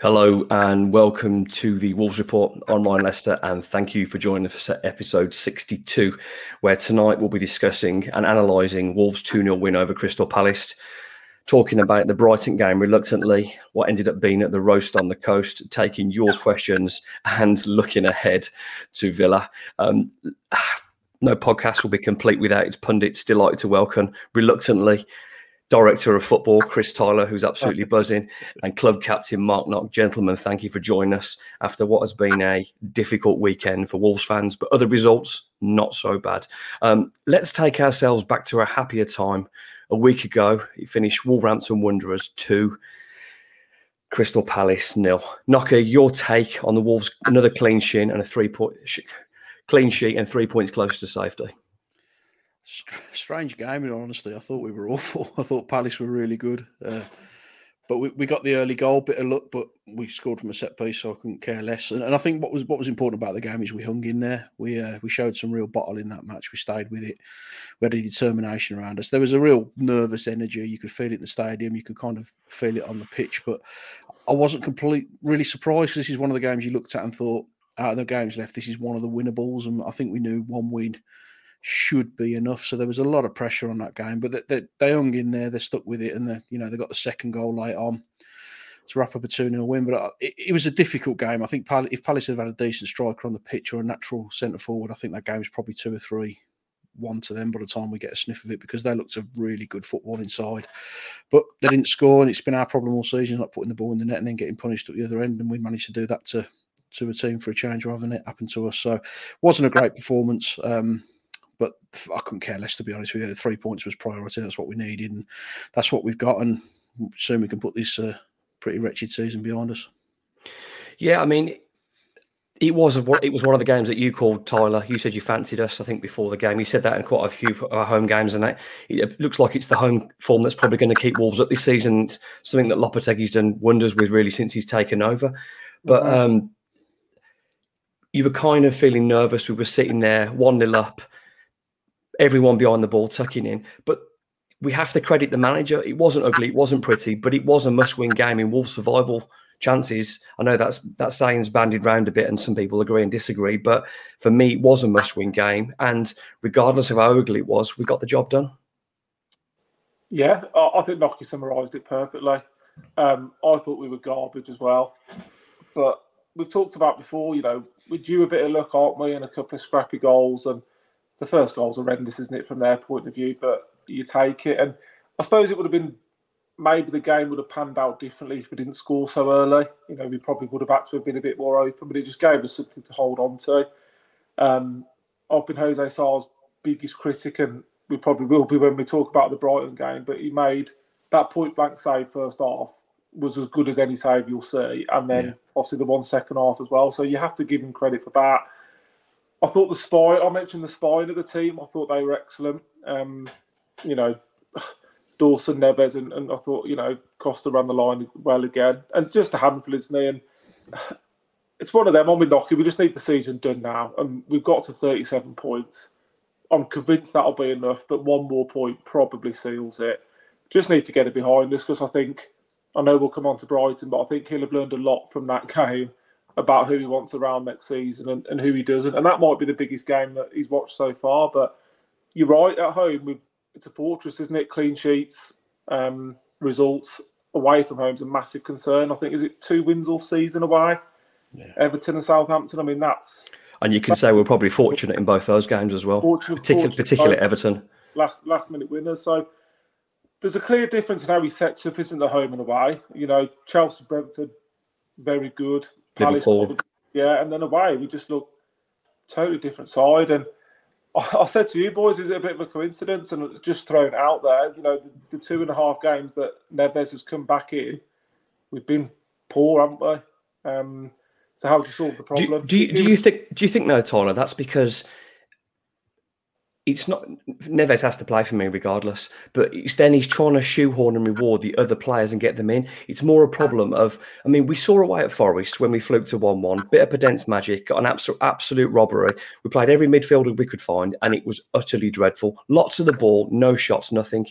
Hello and welcome to the Wolves Report. I'm Ryan Leister, and thank you for joining us for episode 62, where tonight we'll be discussing and analysing Wolves' 2 0 win over Crystal Palace, talking about the Brighton game reluctantly, what ended up being at the roast on the coast, taking your questions, and looking ahead to Villa. Um, no podcast will be complete without its pundits. Delighted to welcome, reluctantly, director of football, Chris Tyler, who's absolutely buzzing, and club captain Marc Nock. Gentlemen, thank you for joining us after what has been a difficult weekend for Wolves fans, but other results not so bad. Um, let's take ourselves back to a happier time. A week ago, it finished Wolverhampton Wanderers 2, Crystal Palace nil. Knocker, your take on the Wolves, another clean sheet and a three point clean sheet and three points closer to safety strange game honestly. I thought we were awful. I thought Palace were really good. Uh, but we, we got the early goal, bit of luck, but we scored from a set piece, so I couldn't care less. And, and I think what was what was important about the game is we hung in there. We uh, we showed some real bottle in that match. We stayed with it. We had a determination around us. There was a real nervous energy. You could feel it in the stadium. You could kind of feel it on the pitch. But I wasn't completely really surprised because this is one of the games you looked at and thought, out of the games left, this is one of the winnables. And I think we knew one win should be enough. So there was a lot of pressure on that game, but they, they, they hung in there. They stuck with it, and they, you know they got the second goal late on to wrap up a 2 0 win. But uh, it, it, was a difficult game. I think if Palace had had a decent striker on the pitch or a natural centre forward, I think that game is probably two or three one to them by the time we get a sniff of it because they looked a really good football inside. But they didn't score, and it's been our problem all season, not putting the ball in the net and then getting punished at the other end. And we managed to do that to to a team for a change rather than it happened to us. So, wasn't a great performance. Um, but I couldn't care less to be honest with you. The three points was priority. That's what we needed, and that's what we've got. And soon we can put this uh, pretty wretched season behind us. Yeah, I mean, it was it was one of the games that you called Tyler. You said you fancied us. I think before the game, you said that in quite a few uh, home games, and that it looks like it's the home form that's probably going to keep Wolves up this season. It's something that Lopetegui's done wonders with really since he's taken over. But mm-hmm. um, you were kind of feeling nervous. We were sitting there one nil up everyone behind the ball tucking in. But we have to credit the manager. It wasn't ugly, it wasn't pretty, but it was a must-win game in Wolves' survival chances. I know that's that saying's bandied round a bit, and some people agree and disagree. But for me, it was a must-win game, and regardless of how ugly it was, we got the job done. Yeah, I think Nocky summarised it perfectly. Um, I thought we were garbage as well, but we've talked about before. You know, we do a bit of luck, aren't we, and a couple of scrappy goals and the first goal's horrendous, isn't it, from their point of view? But you take it, and I suppose it would have been maybe the game would have panned out differently if we didn't score so early. You know, we probably would have had to have been a bit more open, but it just gave us something to hold on to. Um, I've been Jose Sá's biggest critic, and we probably will be when we talk about the Brighton game. But he made that point blank save first half was as good as any save you'll see, and then yeah. obviously the one second half as well. So you have to give him credit for that. I thought the spine. I mentioned the spine of the team. I thought they were excellent. Um, you know, Dawson, Neves, and, and I thought you know Costa ran the line well again, and just a handful, isn't he? And it's one of them. I'm with Nocky. We just need the season done now, and we've got to 37 points. I'm convinced that'll be enough, but one more point probably seals it. Just need to get it behind us because I think I know we'll come on to Brighton, but I think he'll have learned a lot from that game about who he wants around next season and, and who he doesn't. And that might be the biggest game that he's watched so far. But you're right, at home, it's a fortress, isn't it? Clean sheets, um, results away from home is a massive concern. I think, is it two wins all season away? Yeah. Everton and Southampton. I mean, that's. And you can say we're probably fortunate in both those games as well, fortunate, Particular, particularly Everton. Last last minute winners. So there's a clear difference in how he sets up, isn't the home and away? You know, Chelsea, Brentford, very good. Liverpool. Yeah, and then away we just look totally different side. And I, said to you boys, is it a bit of a coincidence? And just thrown out there, you know, the, the, two and a half games that Neves has come back in, we've been poor, haven't we? Um, so how do you solve the problem? Do, do, you, do you think? Do you think no, Tyler? That's because it's not Neves has to play for me regardless, but it's then he's trying to shoehorn and reward the other players and get them in. It's more a problem of, I mean, we saw away at Forest when we fluked to one-one, bit of Podence magic, got an absolute absolute robbery. We played every midfielder we could find, and it was utterly dreadful. Lots of the ball, no shots, nothing.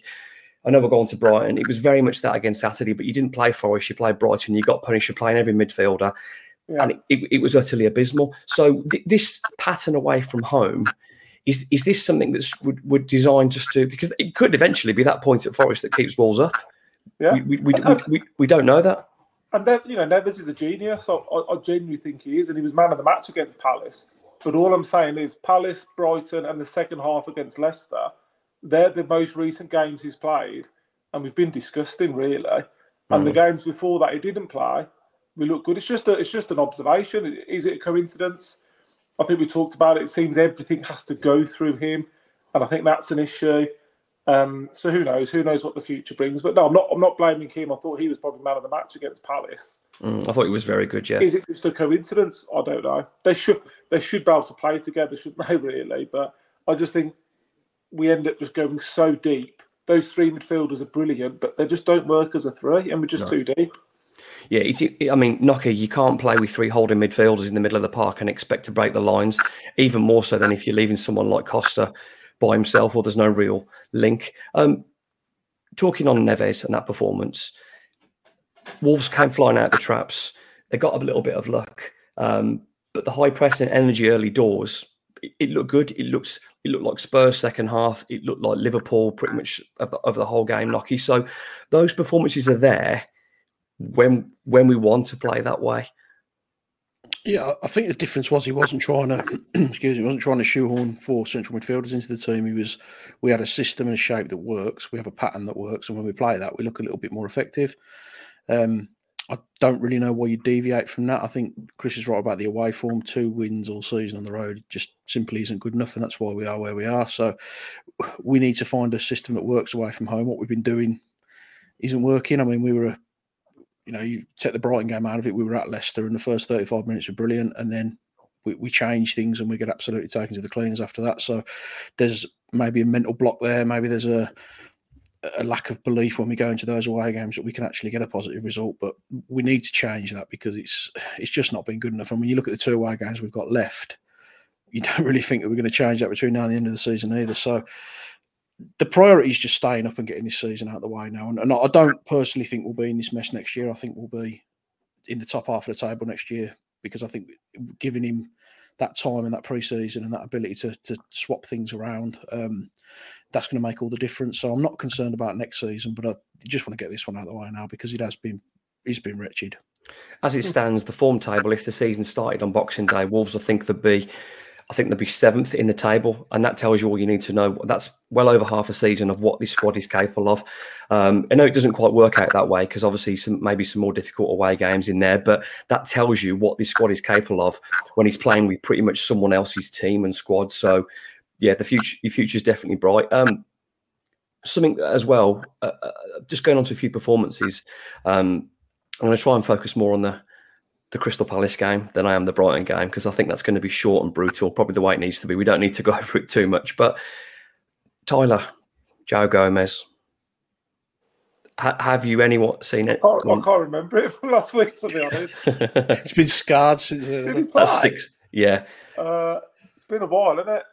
I know we're going to Brighton. It was very much that against Saturday, but you didn't play Forest, you played Brighton, you got punished for playing every midfielder. Yeah. And it, it, it, was utterly abysmal. So th- this pattern away from home is is this something that's would, would designed just to because it could eventually be that point at Forest that keeps Wolves up. Yeah, we we, we, we, we, we don't know that. And then you know Neves is a genius. I, I, I genuinely think he is, and he was man of the match against Palace. But all I'm saying is Palace, Brighton, and the second half against Leicester, they're the most recent games he's played, and we've been disgusting really. And mm. the games before that he didn't play, we look good. It's just a, it's just an observation. Is it a coincidence? I think we talked about it. It seems everything has to go through him, and I think that's an issue. Um, so who knows? Who knows what the future brings? But no, I'm not. I'm not blaming him. I thought he was probably man of the match against Palace. Mm, I thought he was very good. Yeah. Is it just a coincidence? I don't know. They should. They should be able to play together, shouldn't they? Really, but I just think we end up just going so deep. Those three midfielders are brilliant, but they just don't work as a three, and we're just no. too deep. Yeah, it's, I mean, Nocky, you can't play with three holding midfielders in the middle of the park and expect to break the lines. Even more so than if you're leaving someone like Costa by himself or there's no real link. Um, talking on Neves and that performance, Wolves came flying out the traps. They got a little bit of luck, um, but the high press and energy early doors, it, it, looked good. It looks it looked like Spurs second half. It looked like Liverpool pretty much of the whole game, Nocky. So those performances are there when when we want to play that way. Yeah, I think the difference was he wasn't trying to excuse me, he wasn't trying to shoehorn four central midfielders into the team. He was we had a system and a shape that works. We have a pattern that works, and when we play that, we look a little bit more effective. Um, I don't really know why you deviate from that. I think Chris is right about the away form. Two wins all season on the road just simply isn't good enough, and that's why we are where we are. So we need to find a system that works away from home. What we've been doing isn't working. I mean, we were a you know, you take the Brighton game out of it, we were at Leicester and the first 35 minutes were brilliant. And then we, we change things and we get absolutely taken to the cleaners after that. So there's maybe a mental block there. Maybe there's a, a lack of belief when we go into those away games that we can actually get a positive result. But we need to change that because it's it's just not been good enough. And when you look at the two away games we've got left, you don't really think that we're going to change that between now and the end of the season either. So the priority is just staying up and getting this season out of the way now. And, and, I don't personally think we'll be in this mess next year. I think we'll be in the top half of the table next year because I think giving him that time and that pre-season and that ability to to swap things around, um, that's going to make all the difference. So I'm not concerned about next season, but I just want to get this one out of the way now because it has been he's been wretched. As it stands, the form table, if the season started on Boxing Day, Wolves I think they'd be I think they'll be seventh in the table, and that tells you all you need to know. That's well over half a season of what this squad is capable of. Um, I know it doesn't quite work out that way because obviously some maybe some more difficult away games in there, but that tells you what this squad is capable of when he's playing with pretty much someone else's team and squad. So, yeah, the future the future is definitely bright. Um, something as well, uh, uh, just going on to a few performances. Um, I'm going to try and focus more on the the Crystal Palace game than I am the Brighton game because I think that's going to be short and brutal, probably the way it needs to be. We don't need to go over it too much. But Tyler, João Gomes, ha- have you anyone seen it? I can't, I can't remember it from last week, to be honest. it's been scarred since. Uh, that's six. Yeah. Uh, it's been a while, isn't it?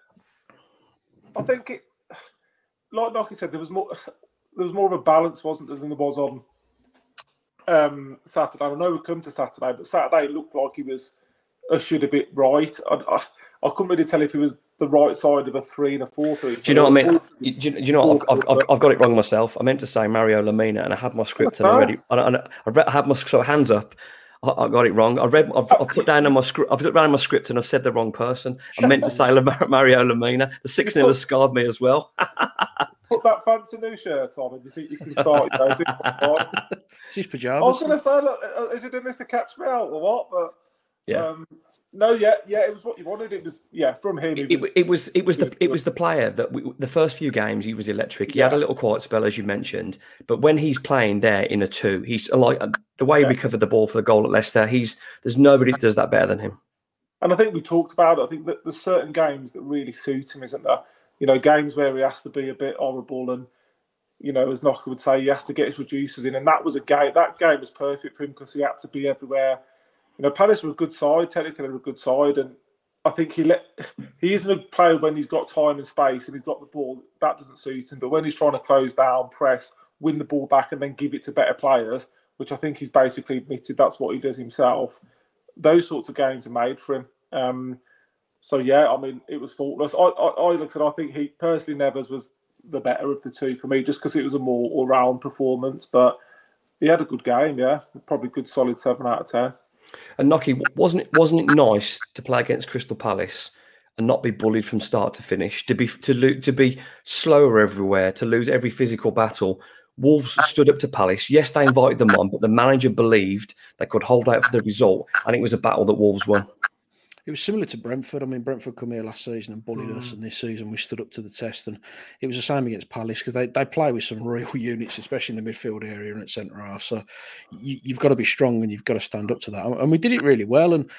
I think it, like Nocky said, there was more. There was more of a balance, wasn't there, than there was on um, Saturday. I know we come to Saturday, but Saturday looked like he was ushered a bit right. I, I, I, couldn't really tell if he was the right side of a three and a four three. Do you know what I mean? Do you, do you know what? I've, I've, I've, got it wrong myself. I meant to say Mario Lemina, and I had my script and already. And I, I, I had my so hands up. I, got it wrong. I read. I've, I've put down on my script. I've looked down my script and I've said the wrong person. I meant to say Mario Lemina. The six 0 has scarred me as well. put that fancy new shirt on, and you think you can start, you know, doing his pajamas. I was going to say, look, uh, is he doing this to catch me out or what? But yeah. Um, no, yeah, yeah, it was what you wanted. It was, yeah, from him. It, was, it, was, it was the, it was the player that we, the first few games he was electric. He yeah. had a little quiet spell, as you mentioned, but when he's playing there in a two, he's like uh, the way yeah. he recovered the ball for the goal at Leicester. He's there's nobody that does that better than him. And I think we talked about it. I think that there's certain games that really suit him, isn't there? You know, games where he has to be a bit horrible and, you know, as Knocker would say, he has to get his reducers in. And that was a game, that game was perfect for him because he had to be everywhere. You know, Palace were a good side, technically they were a good side. And I think he let, he isn't a player when he's got time and space and he's got the ball, that doesn't suit him. But when he's trying to close down, press, win the ball back and then give it to better players, which I think he's basically admitted that's what he does himself. Those sorts of games are made for him. Um, so yeah, I mean, it was faultless. I, I, I like said, I think he personally Neves was the better of the two for me, just because it was a more all-round performance. But he had a good game, yeah, probably good solid seven out of ten. And Nocky, wasn't it wasn't it nice to play against Crystal Palace and not be bullied from start to finish, to be to lo- to be slower everywhere, to lose every physical battle. Wolves stood up to Palace. Yes, they invited them on, but the manager believed they could hold out for the result, and it was a battle that Wolves won. It was similar to Brentford. I mean, Brentford come here last season and bullied mm. us, and this season we stood up to the test. And it was the same against Palace because they, they play with some real units, especially in the midfield area and at centre half. So you, have got to be strong and you've got to stand up to that. And we did it really well. And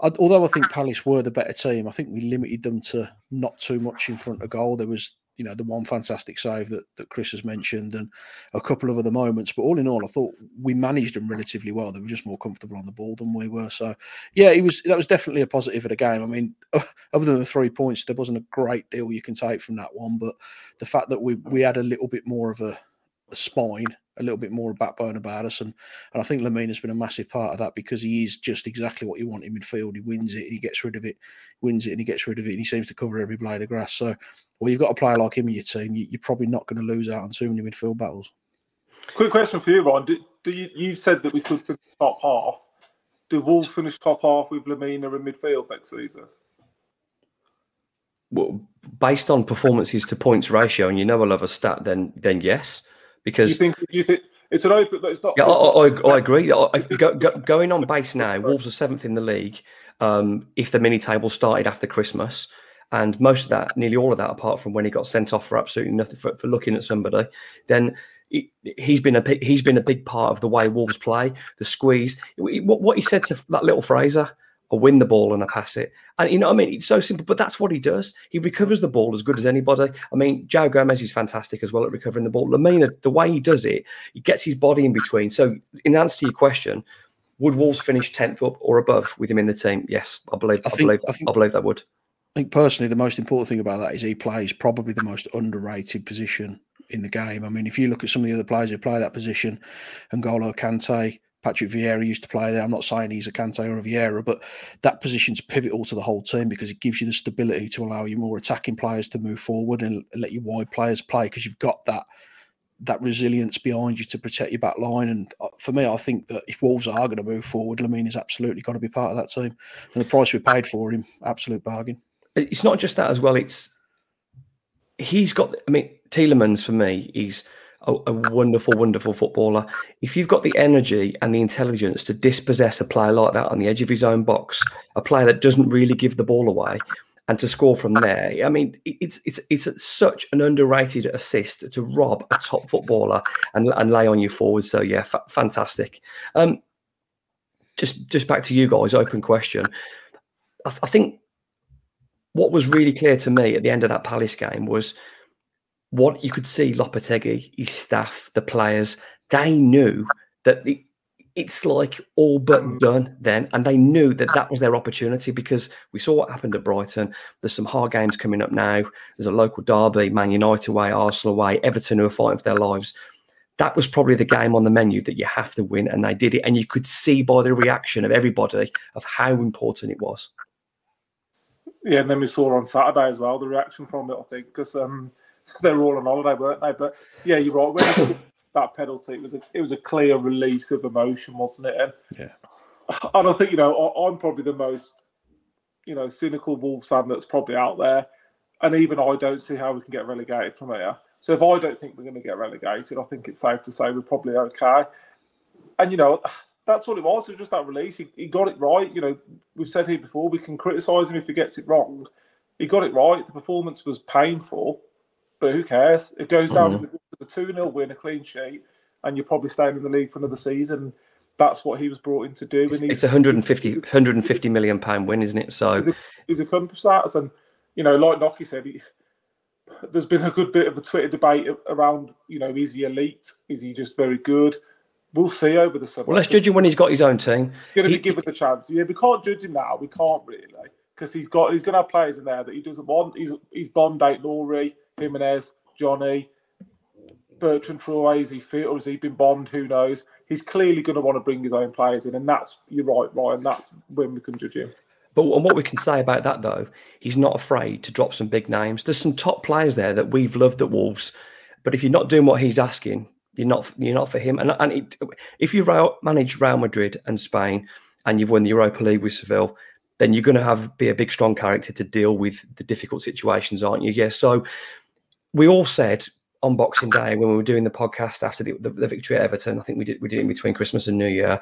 although I think Palace were the better team, I think we limited them to not too much in front of goal. There was you know the one fantastic save that, that Chris has mm. mentioned and a couple of other moments. But all in all, I thought we managed them relatively well. They were just more comfortable on the ball than we were. So yeah, it was that was definitely a positive of the game. I mean, other than the three points, there wasn't a great deal you can take from that one. But the fact that we we had a little bit more of a, a spine a little bit more backbone about us. And, and I think Lemina has been a massive part of that because he is just exactly what you want in midfield. He wins it, he gets rid of it, wins it, and he gets rid of it, and he seems to cover every blade of grass. So, well, you've got a player like him in your team, you, are probably not going to lose out on too many midfield battles. Quick question for you, Ron. Do, do you, you said that we could finish top half. Do Wolves finish top half with Lemina in midfield next season? Well, based on performances to points ratio, and you know I love a stat, then then yes because you think you think it's an open. But it's not. Yeah, I, I, I agree. I, go, go, going on base now, Wolves are seventh in the league. Um, if the mini table started after Christmas, and most of that, nearly all of that, apart from when he got sent off for absolutely nothing for, for looking at somebody, then he, has been a he's been a big part of the way Wolves play, the squeeze. What, what he said to that little Fraser, I win the ball and I pass it. And you know what I mean? It's so simple, but that's what he does. He recovers the ball as good as anybody. I mean, João Gomes is fantastic as well at recovering the ball. Lemina, the way he does it, he gets his body in between. So, in answer to your question, would Wolves finish 10th up or above with him in the team? Yes, I believe I, think, I believe I, think, I believe that would. I think personally the most important thing about that is he plays probably the most underrated position in the game. I mean, if you look at some of the other players who play that position, N'Golo Kante, Patrick Vieira used to play there. I'm not saying he's a Kante or a Vieira, but that position's pivotal to the whole team because it gives you the stability to allow you more attacking players to move forward and let your wide players play because you've got that that resilience behind you to protect your back line. And uh, for me, I think that if Wolves are going to move forward, Lemina is absolutely got to be part of that team. And the price we paid for him, absolute bargain. It's not just that as well. It's he's got. I mean, Tielemans for me, he's a, a, wonderful, wonderful footballer. If you've got the energy and the intelligence to dispossess a player like that on the edge of his own box, a player that doesn't really give the ball away, and to score from there, I mean, it's it's it's such an underrated assist to rob a top footballer and and lay on you forward. So yeah, fantastic. Um, just just back to you guys. Open question. I, I think what was really clear to me at the end of that Palace game was what you could see Lopetegui, his staff, the players, they knew that the, it's like all but done then. And they knew that that was their opportunity because we saw what happened at Brighton. There's some hard games coming up now. There's a local derby, Man United away, Arsenal away, Everton who are fighting for their lives. That was probably the game on the menu that you have to win. And they did it. And you could see by the reaction of everybody of how important it was. Yeah, and then we saw on Saturday as well the reaction from it, I think, because um, they were all on holiday, weren't they? But yeah, you're right. When that penalty, it was a it was a clear release of emotion, wasn't it? And yeah, I don't think you know I'm probably the most you know cynical Wolves fan that's probably out there, and even I don't see how we can get relegated from here. So if I don't think we're going to get relegated, I think it's safe to say we're probably okay. And you know that's all it was. It was just that release. He, he got it right. You know, we've said here before we can criticise him if he gets it wrong. He got it right. The performance was painful, but who cares? It goes down mm-hmm. with a 2 0 win, a clean sheet, and you're probably staying in the league for another season. That's what he was brought in to do. And it's, a 150, 150 million pound win, isn't it? So he's, accomplished that. And, you know, like Nocky said, he, there's been a good bit of a Twitter debate around, you know, is he elite? Is he just very good? We'll see over the summer. Well, let's judge him when he's got his own team. Going to be given the chance. Yeah, we can't judge him now. We can't really because he's got he's going to have players in there that he doesn't want. He's he's Bond, Ait Nouri, Jimenez, Johnny. Bertrand Traore, is he fit or has he been bombed? Who knows? He's clearly going to want to bring his own players in, and that's you're right, Ryan. That's when we can judge him. But and what we can say about that, though, he's not afraid to drop some big names. There's some top players there that we've loved at Wolves, but if you're not doing what he's asking, you're not you're not for him. And, and it, if you manage Real Madrid and Spain, and you've won the Europa League with Seville, then you're going to have be a big, strong character to deal with the difficult situations, aren't you? Yeah, so we all said on Boxing Day when we were doing the podcast after the, the, the, victory at Everton. I think we did we did in between Christmas and New Year.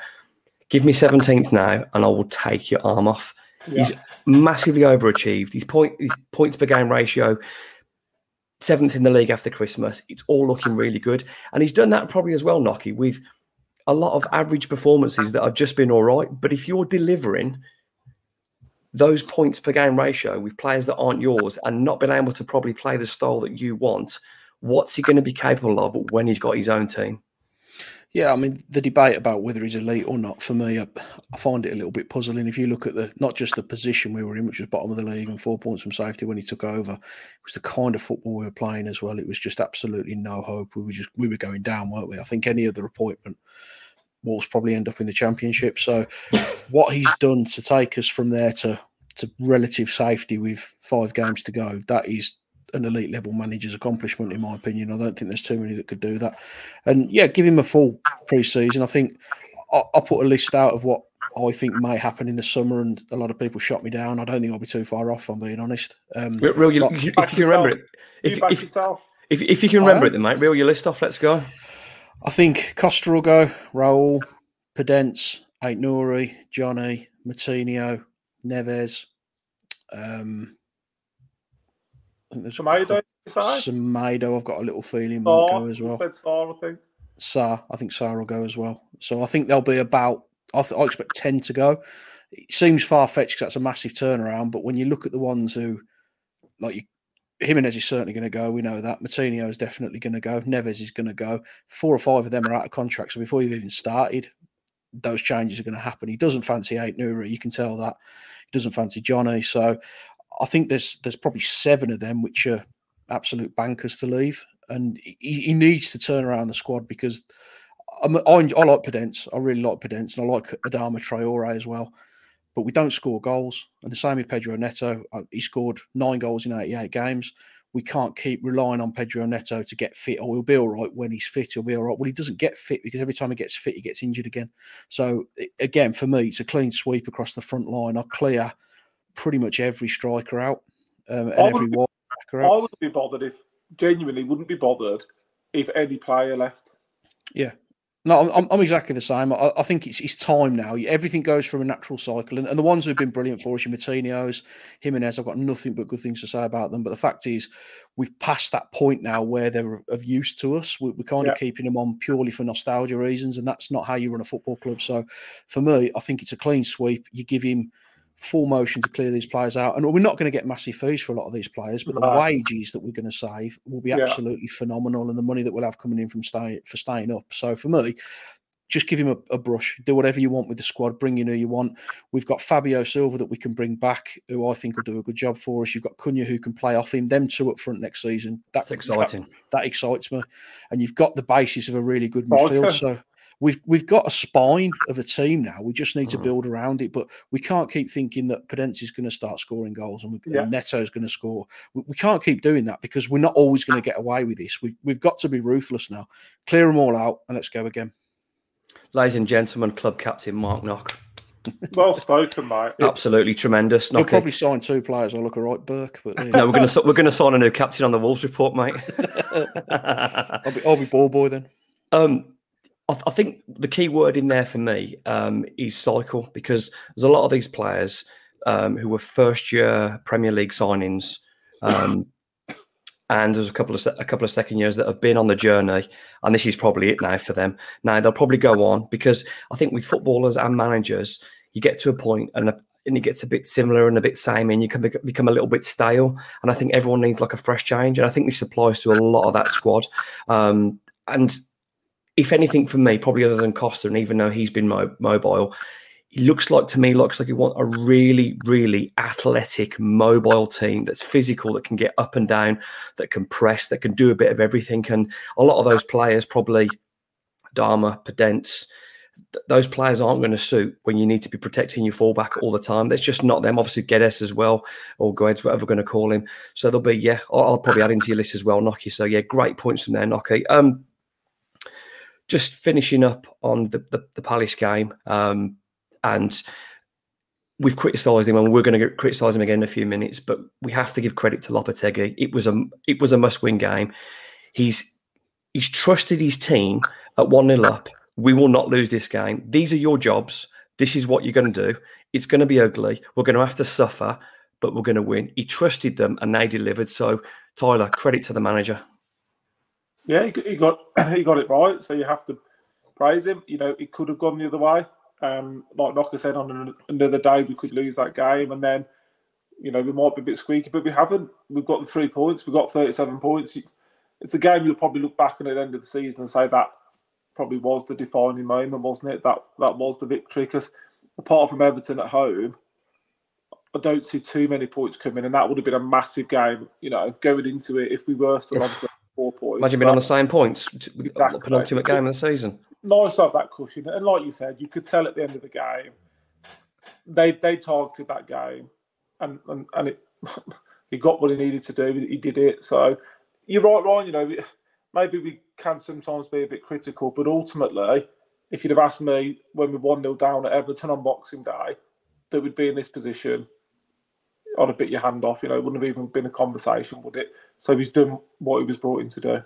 Give me 17th now, and I will take your arm off. Yeah. He's massively overachieved. His point his points per game ratio. Seventh in the league after Christmas. It's all looking really good. And he's done that probably as well, Nocky, with a lot of average performances that have just been all right. But if you're delivering those points per game ratio with players that aren't yours and not being able to probably play the style that you want, what's he going to be capable of when he's got his own team? Yeah, I mean the debate about whether he's elite or not for me, I, I, find it a little bit puzzling. If you look at the not just the position we were in, which was bottom of the league and four points from safety when he took over, it was the kind of football we were playing as well. It was just absolutely no hope. We were just we were going down, weren't we? I think any other appointment, Wolves probably end up in the championship. So, what he's done to take us from there to to relative safety with five games to go, that is an elite level manager's accomplishment, in my opinion. I don't think there's too many that could do that. And yeah, give him a full pre-season. I think I, will put a list out of what I think may happen in the summer, and a lot of people shot me down. I don't think I'll be too far off. I'm being honest. Um, real, you, if you can remember it, if, you if, if, if, you can remember it, then mate, reel your list off. Let's go. I think Costa will go. Raul, Podence, Aït-Nouri, Johnny, Moutinho, Neves. Um, Semedo, Semedo, I've got a little feeling will go as well. Said Sá, I think. Sá, I think Sá will go as well. So I think there'll be about. I, th- I expect ten to go. It seems far fetched because that's a massive turnaround. But when you look at the ones who, like you, Jimenez is certainly going to go. We know that. Moutinho is definitely going to go. Neves is going to go. Four or five of them are out of contract. So before you've even started, those changes are going to happen. He doesn't fancy Aït-Nouri. You can tell that. He doesn't fancy Johnny. So I think there's there's probably seven of them which are absolute bankers to leave, and he, he needs to turn around the squad because I'm, I, I like Podence, I really like Podence, and I like Adama Traore as well. But we don't score goals, and the same with Pedro Neto. Uh, he scored nine goals in 88 games. We can't keep relying on Pedro Neto to get fit. Or he'll be all right when he's fit. He'll be all right. Well, he doesn't get fit because every time he gets fit, he gets injured again. So again, for me, it's a clean sweep across the front line. I clear pretty much every striker out um, and every wide striker out. I wouldn't be bothered if genuinely wouldn't be bothered if any player left. Yeah. No, I'm, I'm exactly the same. I, I, think it's it's time now. Everything goes through a natural cycle, and, and the ones who've been brilliant for us, your Moutinho's, Jimenez, I've got nothing but good things to say about them. But the fact is, we've passed that point now where they're of use to us. We, are kind yeah. of keeping them on purely for nostalgia reasons, and that's not how you run a football club. So, for me, I think it's a clean sweep. You give him full motion to clear these players out. And we're not going to get massive fees for a lot of these players, but the wages that we're going to save will be absolutely yeah. phenomenal, and the money that we'll have coming in from staying for staying up. So for me, just give him a, a, brush. Do whatever you want with the squad. Bring in who you want. We've got Fabio Silva that we can bring back, who I think will do a good job for us. You've got Cunha who can play off him. Them two up front next season. That's exciting. That, that, excites me. And you've got the basis of a really good midfield. So we've we've got a spine of a team now. We just need to mm. build around it. But we can't keep thinking that Podence is going to start scoring goals and, we, yeah. and Neto is going to score. We, we, can't keep doing that because we're not always going to get away with this. We've we've got to be ruthless now. Clear them all out and let's go again. Ladies and gentlemen, club captain Marc Nock. Well spoken, mate. Absolutely tremendous. We'll probably sign two players. I'll look all right, Burke. But yeah. no, we're going to we're going to sign a new captain on the Wolves report, mate. I'll be I'll be ball boy then. Um, I, I think the key word in there for me um, is cycle because there's a lot of these players um, who were first year Premier League signings. Um, and there's a couple of a couple of second years that have been on the journey, and this is probably it now for them. Now they'll probably go on because I think with footballers and managers, you get to a point and and it gets a bit similar and a bit same, and you can become a little bit stale. And I think everyone needs like a fresh change, and I think this applies to a lot of that squad. Um, and if anything for me, probably other than Costa, and even though he's been mo- mobile, he looks like to me looks like he want a really really athletic mobile team that's physical that can get up and down that can press that can do a bit of everything and a lot of those players probably Adama, Podence, those players aren't going to suit when you need to be protecting your fullback all the time. That's just not them. Obviously, Guedes as well, or Guedes, whatever we're going to call him. So there'll be, yeah, I'll, I'll probably add into your list as well, Nocky. So yeah, great points from there, Nocky. Um, just finishing up on the, the, the Palace game. Um, and we've criticised him, and we're going to criticise him again in a few minutes. But we have to give credit to Lopetegui. It was a it was a must win game. He's he's trusted his team at one 0 up. We will not lose this game. These are your jobs. This is what you're going to do. It's going to be ugly. We're going to have to suffer, but we're going to win. He trusted them, and they delivered. So Tyler, credit to the manager. Yeah, he got he got it right. So you have to praise him. You know, it could have gone the other way. Um, like Knocker said, on another day we could lose that game, and then you know we might be a bit squeaky, but we haven't. We've got the three points. We've got thirty-seven points. It's a game you'll probably look back on at the end of the season and say that probably was the defining moment, wasn't it? That that was the victory. Because apart from Everton at home, I don't see too many points coming, and that would have been a massive game. You know, going into it if we were still on four points. Imagine so, being on the same points, with exactly. penultimate game of the season nice to have that cushion. And like you said, you could tell at the end of the game, they they targeted that game, and and, and it he got what he needed to do. He did it. So you're right, Ryan. You know, maybe we can sometimes be a bit critical, but ultimately, if you'd have asked me when we one 0 down at Everton on Boxing Day, that we'd be in this position. I'd have bit your hand off, you know, it wouldn't have even been a conversation, would it? So he's done what he was brought in to do.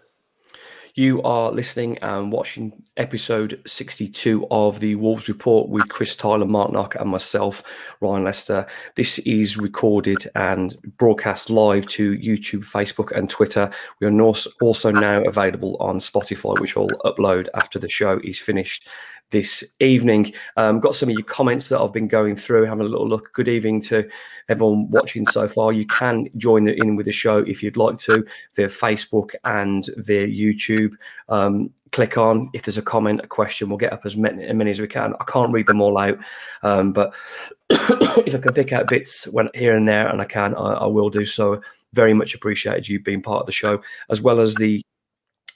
You are listening and watching episode 62 of the Wolves Report with Chris Tyler, Marc Nock, and myself, Ryan Leister. This is recorded and broadcast live to YouTube, Facebook, and Twitter. We are also now available on Spotify, which will upload after the show is finished this evening. Um, got some of your comments that I've been going through, having a little look. Good evening to everyone watching so far. You can join in with the show if you'd like to via Facebook and via YouTube. Um, click on if there's a comment, a question, we'll get up as many, as, many as we can. I can't read them all out, um, but if I can pick out bits when here and there, and I can, I, I will do so. Very much appreciated you being part of the show, as well as the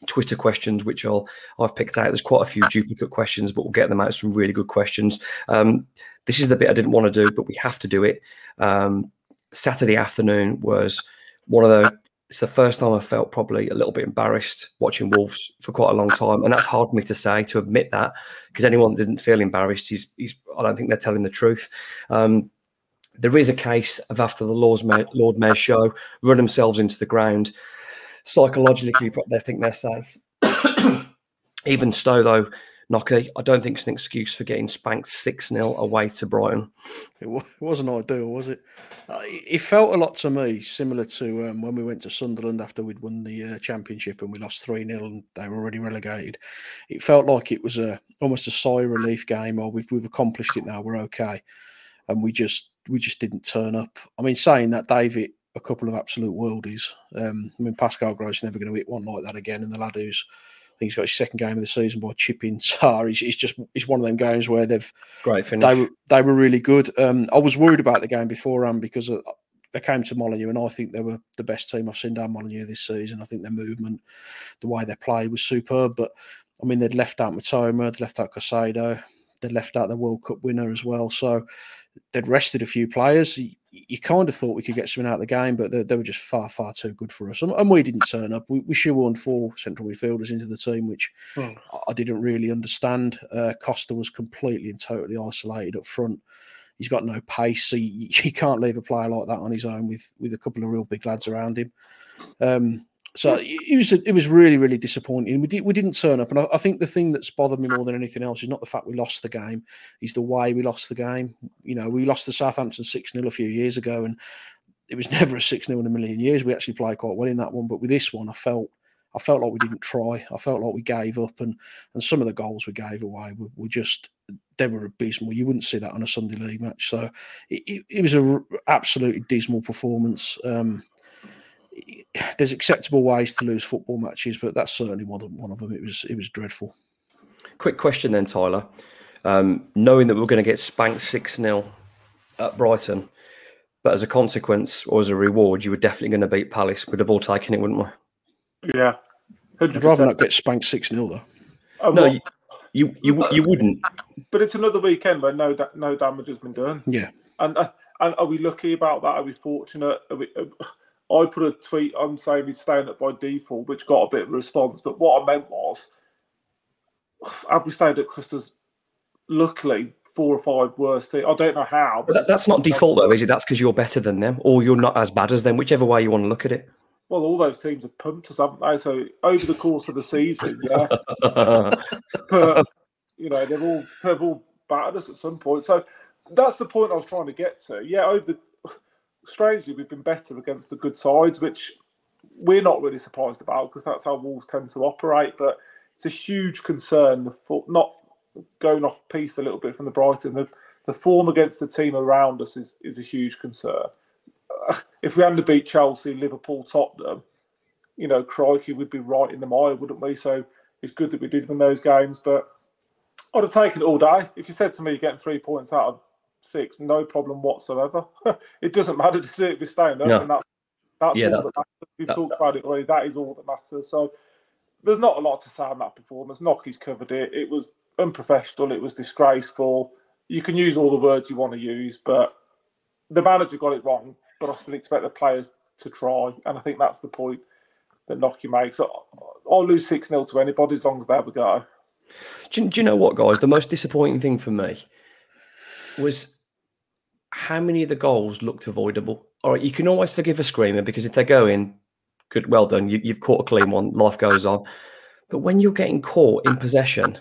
Twitter questions, which I'll I've picked out. There's quite a few duplicate questions, but we'll get them out. Some really good questions. Um, this is the bit I didn't want to do, but we have to do it. Um, Saturday afternoon was one of the. It's the first time I felt probably a little bit embarrassed watching Wolves for quite a long time, and that's hard for me to say to admit that because anyone didn't feel embarrassed, he's, I don't think they're telling the truth. Um, there is a case of after the Lord's Mayor, Lord Mayor show, run themselves into the ground psychologically they think they're safe. Even Stowe, though, Nocky, I don't think it's an excuse for getting spanked 6 0 away to Brighton. It wasn't ideal, was it? Uh, it felt a lot to me similar to um, when we went to Sunderland after we'd won the uh, championship and we lost 3 0 and they were already relegated. It felt like it was a almost a sigh relief game, or we've, we've accomplished it now, we're okay. And we just we just didn't turn up. I mean, saying that, David, a couple of absolute worldies. Um, I mean, Pascal Gross never going to hit one like that again. And the lad who's, I think he's got his second game of the season by chipping Sá. He's, he's just, it's one of them games where they've, great finish. They were, they were really good. Um, I was worried about the game beforehand because they came to Molineux, and I think they were the best team I've seen down Molineux this season. I think their movement, the way they play was superb. But I mean, they'd left out Mitoma, they'd left out Caicedo, they'd left out the World Cup winner as well. So they'd rested a few players you kind of thought we could get something out of the game, but they, they were just far, far too good for us. And, and we didn't turn up. We, we shoehorned four central midfielders into the team, which oh. I, didn't really understand. Uh, Costa was completely and totally isolated up front. He's got no pace. So you, you, can't leave a player like that on his own with, with a couple of real big lads around him. Um, so it was it was really really disappointing. We did we didn't turn up, and I, I, think the thing that's bothered me more than anything else is not the fact we lost the game, is the way we lost the game. You know, we lost the Southampton six 0 a few years ago, and it was never a six 0 in a million years. We actually played quite well in that one, but with this one, I felt I felt like we didn't try. I felt like we gave up, and and some of the goals we gave away were, were just they were abysmal. You wouldn't see that on a Sunday league match. So it, it, it was an absolutely dismal performance. Um, there's acceptable ways to lose football matches, but that's certainly one of, one of them. It was it was dreadful. Quick question then, Tyler. um, knowing that we are going to get spanked 6 0 at Brighton. But as a consequence or as a reward, you were definitely going to beat Palace. We'd have all taken it, wouldn't we? Yeah. 100%. I'd rather not get spanked 6 0, though. Oh, no, you, you, you, you wouldn't. But it's another weekend where no no damage has been done. Yeah. And, uh, and are we lucky about that? Are we fortunate? Are we, uh, I put a tweet on saying he's staying up by default, which got a bit of a response. But what I meant was, have we stayed up because there's luckily four or five worst teams. I don't know how. But that, that's not default though, is it? That's because you're better than them, or you're not as bad as them, whichever way you want to look at it. Well, all those teams have pumped us, haven't they? So over the course of the season, yeah. but, you know, they've all they've all battered us at some point. So that's the point I was trying to get to. Yeah, over the strangely, we've been better against the good sides, which we're not really surprised about because that's how Wolves tend to operate. But it's a huge concern. The not going off piece a little bit from the Brighton, the, the form against the team around us is, is a huge concern. If we had to beat Chelsea, Liverpool, Tottenham, you know, crikey, we'd be right in the mire, wouldn't we? So it's good that we did win those games, but I'd have taken it all day. If you said to me, you're getting three points out of six, no problem whatsoever. it doesn't matter, does it? We're staying up, no. and that, that's yeah, all that's, that matters. We've talked about it already. That is all that matters. So there's not a lot to say on that performance. Nocky's covered it. It was unprofessional. It was disgraceful. You can use all the words you want to use, but the manager got it wrong. But I still expect the players to try, and I think that's the point that Nocky makes. I'll lose six 0 to anybody as long as they have a go. Do do you know what, guys? The most disappointing thing for me was how many of the goals looked avoidable. All right, you can always forgive a screamer because if they go in, good, well done. You, have caught a clean one. Life goes on. But when you're getting caught in possession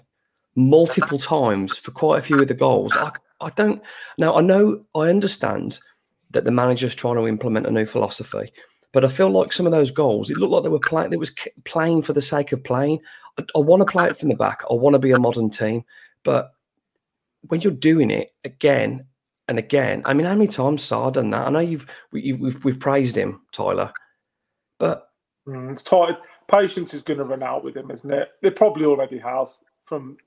multiple times for quite a few of the goals. I, I don't now. I know I understand that the manager's trying to implement a new philosophy, but I feel like some of those goals, it looked like they were playing. It was playing for the sake of playing. I, I want to play it from the back. I want to be a modern team, but when you're doing it again and again, I mean, how many times Sá done that? I know you've you've we've, we've praised him, Tyler, but mm, it's tight. Patience is going to run out with him, isn't it? It probably already has from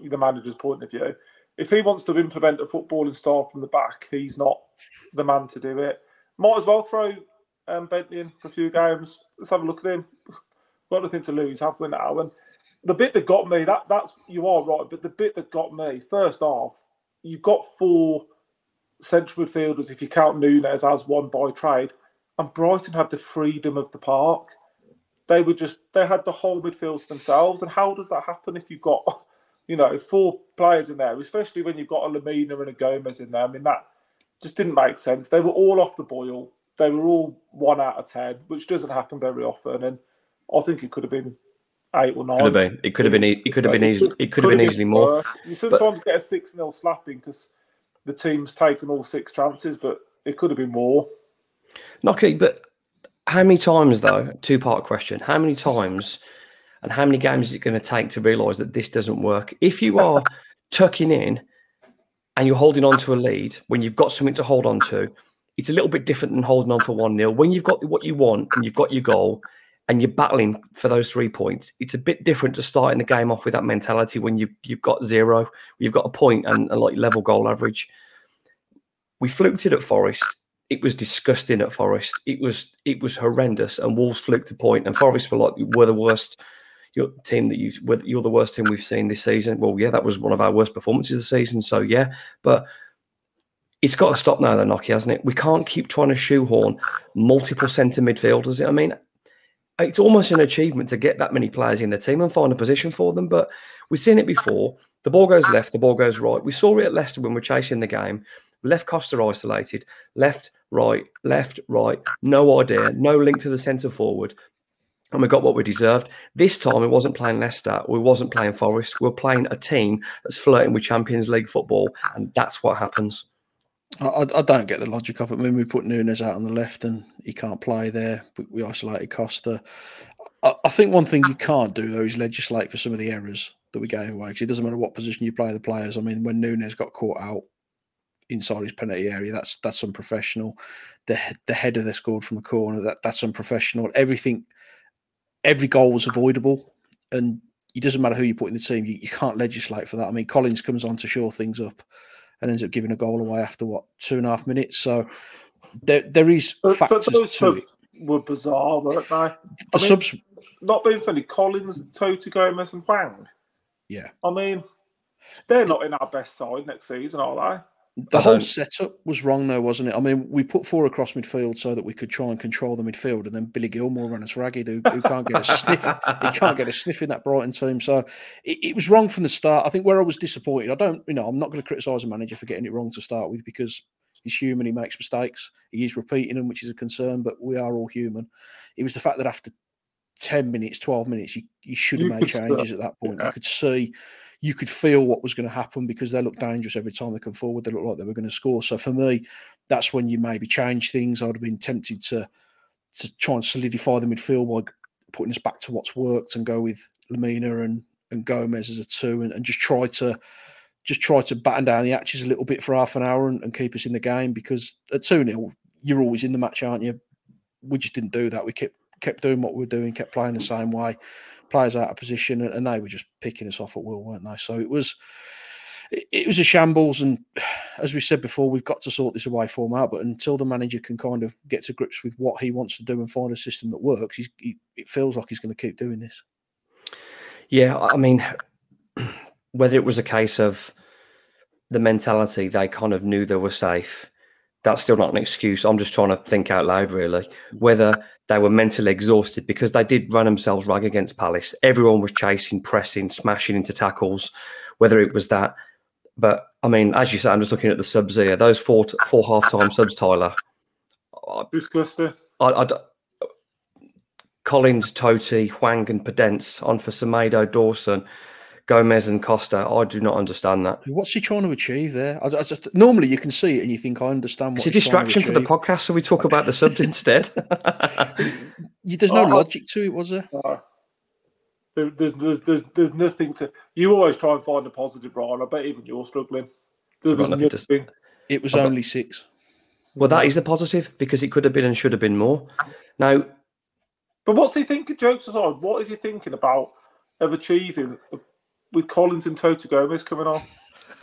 the manager's point of view. If he wants to implement a footballing style from the back, he's not the man to do it. Might as well throw um, Bentley in for a few games. Let's have a look at him. Got nothing to lose, have we now? And the bit that got me, that that's you are right, but the bit that got me, first off, you've got four central midfielders if you count Nunes as one by trade, and Brighton had the freedom of the park. They were just they had the whole midfield to themselves. And how does that happen if you've got you know, four players in there, especially when you've got a Lemina and a Gomes in there. I mean, that just didn't make sense. They were all off the boil. They were all one out of ten, which doesn't happen very often. And I think it could have been eight or nine. Could have been. It could have been. It could have been easy. It could have been easily more. You sometimes but, get a six 0 slapping because the team's taken all six chances, but it could have been more. Nocky, but how many times though? Two part question. How many times? and how many games is it going to take to realize that this doesn't work? If you are tucking in and you're holding on to a lead when you've got something to hold on to, it's a little bit different than holding on for 1 0. When you've got what you want and you've got your goal and you're battling for those three points, it's a bit different to starting the game off with that mentality when you, you've got zero, you've got a point and a like level goal average. We fluked it at Forest. It was disgusting at Forest. It was it was horrendous, and Wolves fluked a point, and Forest were like were the worst your team that you you're the worst team we've seen this season. Well, yeah, that was one of our worst performances of the season. So yeah, but it's got to stop now, though, Nocky, hasn't it? We can't keep trying to shoehorn multiple centre midfielders. I mean, it's almost an achievement to get that many players in the team and find a position for them. But we've seen it before. The ball goes left, the ball goes right. We saw it at Leicester when we're chasing the game. Left Costa isolated, left, right, left, right. No idea, no link to the centre forward and we got what we deserved. This time, it wasn't playing Leicester, we wasn't playing Forest. We are playing a team that's flirting with Champions League football, and that's what happens. I, I don't get the logic of it. When we put Nunes out on the left and he can't play there, we isolated Costa. I, I think one thing you can't do though is legislate for some of the errors that we gave away. Because it doesn't matter what position you play the players. I mean, when Nunes got caught out inside his penalty area, that's that's unprofessional. The the header they scored from a corner, that that's unprofessional. Everything every goal was avoidable, and it doesn't matter who you put in the team, you, you can't legislate for that. I mean, Collins comes on to shore things up and ends up giving a goal away after what two and a half minutes. So there there is But, factors but those to subs it. were bizarre, weren't they? The I mean- subs, Not being funny, Collins, Tota Gomez, and Hwang. yeah, I mean, they're not in our best side next season, are the I whole don't- setup was wrong though, wasn't it? I mean, we put four across midfield so that we could try and control the midfield, and then Billy Gilmour ran us ragged, who, who can't get a sniff. He can't get a sniff in that Brighton team. So it, it was wrong from the start. I think where I was disappointed, I don't, you know, I'm not going to criticise a manager for getting it wrong to start with because he's human. He makes mistakes. He is repeating them, which is a concern, but we are all human. It was the fact that after 10 minutes, 12 minutes, you, you should have made changes at that point. yeah. You could see, you could feel what was going to happen because they look dangerous every time they come forward. They look like they were going to score. So for me, that's when you maybe change things. I'd have been tempted to to try and solidify the midfield by putting us back to what's worked and go with Lemina and, and Gomes as a two and, and just try to just try to batten down the hatches a little bit for half an hour and, and keep us in the game because at 2 0, you're always in the match, aren't you? We just didn't do that. We kept kept doing what we were doing, kept playing the same way, players out of position, and, and they were just picking us off at will, weren't they? So it was it, it was a shambles, and as we said before, we've got to sort this away form out. But until the manager can kind of get to grips with what he wants to do and find a system that works, he, it feels like he's going to keep doing this. Yeah, I mean, whether it was a case of the mentality they kind of knew they were safe, that's still not an excuse. I'm just trying to think out loud, really. Whether they were mentally exhausted because they did run themselves rag against Palace. Everyone was chasing, pressing, smashing into tackles. Whether it was that, but I mean, as you said, I'm just looking at the subs here. Those four four half time subs, Tyler. Disgusting. I, I Collins, Toti, Hwang, and Podence on for Semedo, Dawson, Gomes, and Costa. I do not understand that. What's he trying to achieve there? I, I just normally you can see it and you think I understand what It's a he's trying to distraction for the podcast, so we talk about the subs instead. There's no Oh, logic to it, was there? No. There, there's, there's, there's, there's nothing to. You always try and find a positive, Ryan. I bet even you're struggling. There was nothing to. It was I've got- only six. well, that is a positive because it could have been and should have been more. Now, But what's he thinking? Jokes aside, what is he thinking about of achieving with Collins and Toti Gomes coming on?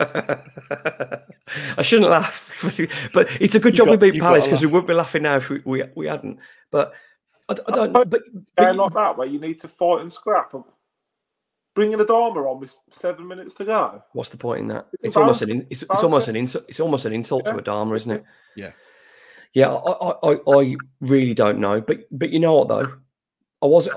I shouldn't laugh, but it's a good You've job we beat Palace because we wouldn't be laughing now if we, we, we hadn't. But I, d- I don't. But- But, but like that, where you need to fight and scrap. Bringing Adama on with seven minutes to go. what's the point in that? It's It's, almost an it's, it's almost an insult. It's almost an insult to Yeah. Adama, isn't it? Yeah. Yeah, I, I, I, I really don't know. But but you know what though, I was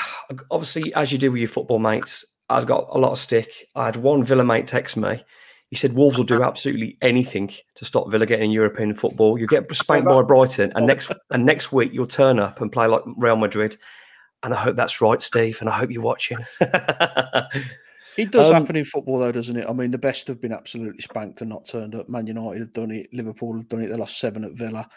obviously as you do with your football mates. I got a lot of stick. I had one Villa mate text me. He said Wolves will do absolutely anything to stop Villa getting European football. You get spanked by Brighton, and next and next week you'll turn up and play like Real Madrid. And I hope that's right, Steve. And I hope you're watching. It does Um, happen in football, though, doesn't it? I mean, the best have been absolutely spanked and not turned up. Man United have done it. Liverpool have done it. They lost seven at Villa.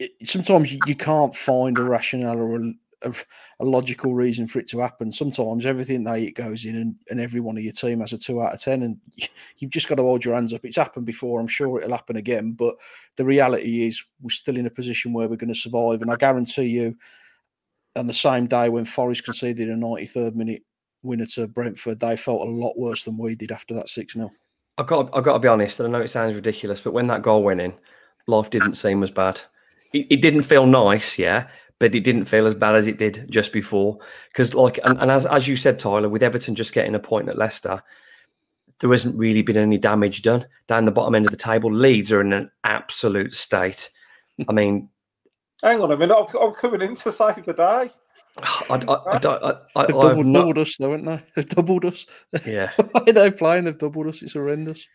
It, sometimes you, you can't find a rationale or a, a, a logical reason for it to happen. Sometimes everything they eat goes in, and, and every one of your team has a two out of ten, and you've just got to hold your hands up. It's happened before. I'm sure it'll happen again. But the reality is, we're still in a position where we're going to survive. And I guarantee you, on the same day when Forest conceded a 93rd minute winner to Brentford, they felt a lot worse than we did after that 6 0. I've got, I've got to be honest, and I know it sounds ridiculous, but when that goal went in, life didn't seem as bad. It, it didn't feel nice, yeah, but it didn't feel as bad as it did just before. Because, like, and, and as, as you said, Tyler, with Everton just getting a point at Leicester, there hasn't really been any damage done down the bottom end of the table. Leeds are in an absolute state. I mean, Hang on a minute, I'm, I'm coming in to save the day. I, I, I, don't- I, I, They've I doubled, not, doubled us, though, haven't they? They've doubled us. yeah. Why are they playing? They've doubled us. It's horrendous.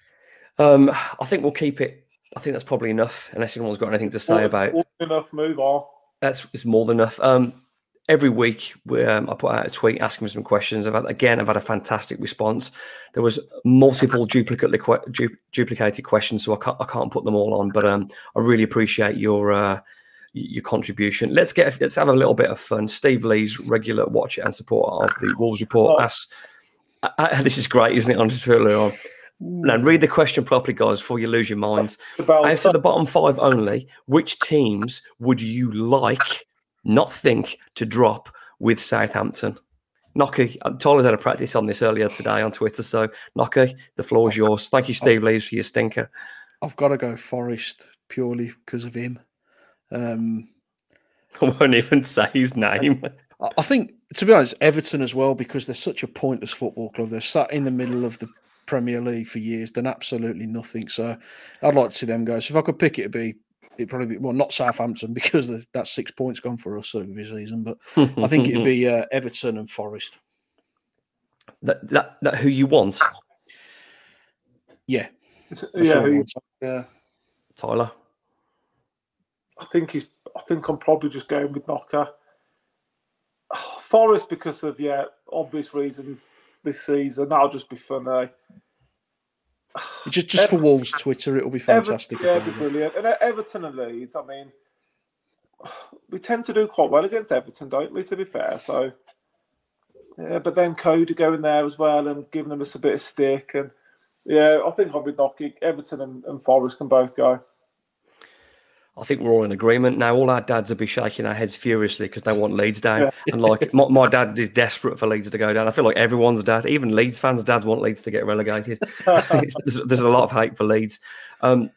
Um, I think we'll keep it. I think that's probably enough, unless anyone's got anything to say Well, about it's enough. Move on. That's it's more than enough. Um, every week we, um, I put out a tweet asking some questions. I've had, again, I've had a fantastic response. There was multiple duplicate du- duplicated questions, so I can't I can't put them all on. But um, I really appreciate your uh, your contribution. Let's get let's have a little bit of fun. Steve Lee's regular watcher and supporter of the Wolves Report asks. Uh, uh, this is great, isn't it? On just earlier on. Now read the question properly, guys, before you lose your minds. The bell. Answer the bottom five only. Which teams would you like, not think, to drop with Southampton? Nocky, uh, Tyler's had a practice on this earlier today on Twitter. So, Nocky, the floor is yours. Thank you, Steve Lees, for your stinker. I've got to go Forest purely because of him. Um, I won't even say his name. I think, to be honest, Everton as well, because they're such a pointless football club. They're sat in the middle of the Premier League for years, done absolutely nothing. So I'd like to see them go. So if I could pick it, it'd be it'd probably be well not Southampton because that's six points gone for us over the season, but I think it'd be uh, Everton and Forest. That, that that who you want? Yeah, yeah, who, yeah. Tyler. I think he's. I think I'm probably just going with Knocker. Forest because of yeah obvious reasons this season. That'll just be funny. Just just for Wolves Twitter, it'll be fantastic. Everton, yeah, be brilliant. And Everton and Leeds, I mean, we tend to do quite well against Everton, don't we? To be fair, so yeah. But then Coady going there as well and giving them us a bit of stick, and yeah, I think I'll be knocking Everton and, and Forest can both go. I think we're all in agreement now. All our dads will be shaking our heads furiously because they want Leeds down. Yeah. And like my, my, dad is desperate for Leeds to go down. I feel like everyone's dad, even Leeds fans' dads, want Leeds to get relegated. there's, there's, a lot of hate for Leeds. Um,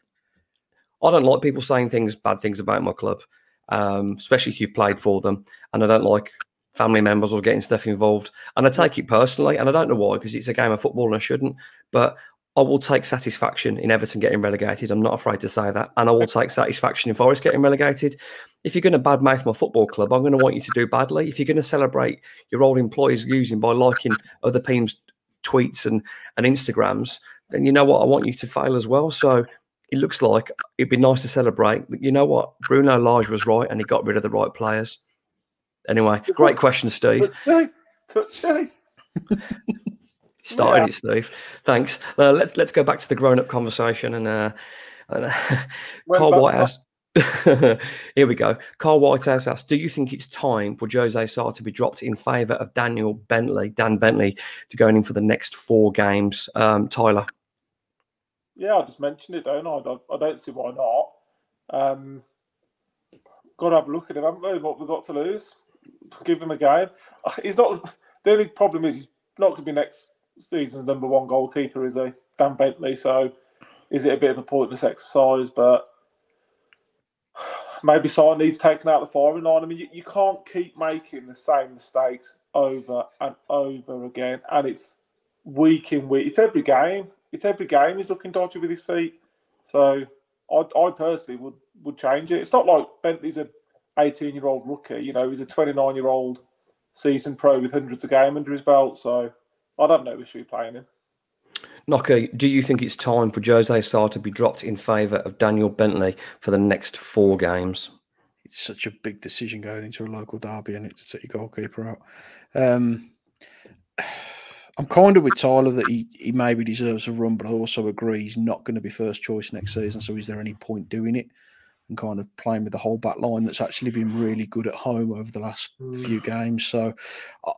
I don't like people saying things, bad things about my club, um, especially if you've played for them. And I don't like family members or getting stuff involved. And I take it personally, and I don't know why, because it's a game of football and I shouldn't. But I will take satisfaction in Everton getting relegated. I'm not afraid to say that. And I will take satisfaction in Forest getting relegated. If you're going to badmouth my football club, I'm going to want you to do badly. If you're going to celebrate your old employees using by liking other teams' tweets and, and Instagrams, then you know what? I want you to fail as well. So it looks like it'd be nice to celebrate. But you know what? Bruno Lage was right and he got rid of the right players. Anyway, great question, Steve. Touchy. Started yeah. it, Steve. Thanks. Uh, let's let's go back to the grown-up conversation and uh, uh Carl Whitehouse. Here we go. Carl Whitehouse asks, "Do you think it's time for Jose Sá to be dropped in favour of Daniel Bentley, Dan Bentley, to going in for the next four games?" Um, Tyler. Yeah, I just mentioned it, don't I? I don't see why not. Um, got to have a look at him, haven't we? What we've got to lose? Give him a game. He's not. The only problem is he's not going to be next season's number one goalkeeper is a Dan Bentley. So is it a bit of a pointless exercise? But maybe someone needs taken out the firing line. I mean, you, you can't keep making the same mistakes over and over again, and it's week in week. It's every game. It's every game. He's looking dodgy with his feet. So I, I personally would would change it. It's not like Bentley's a 18 year old rookie. You know, he's a 29 year old season pro with hundreds of game under his belt. So I'd have no issue playing him. Nocker, do you think it's time for Jose Sá to be dropped in favour of Daniel Bentley for the next four games? It's such a big decision going into a local derby and it's to take your goalkeeper out. Um, I'm kind of with Tyler that he, he maybe deserves a run, but I also agree he's not going to be first choice next season. So is there any point doing it? And kind of playing with the whole back line that's actually been really good at home over the last mm. few games. So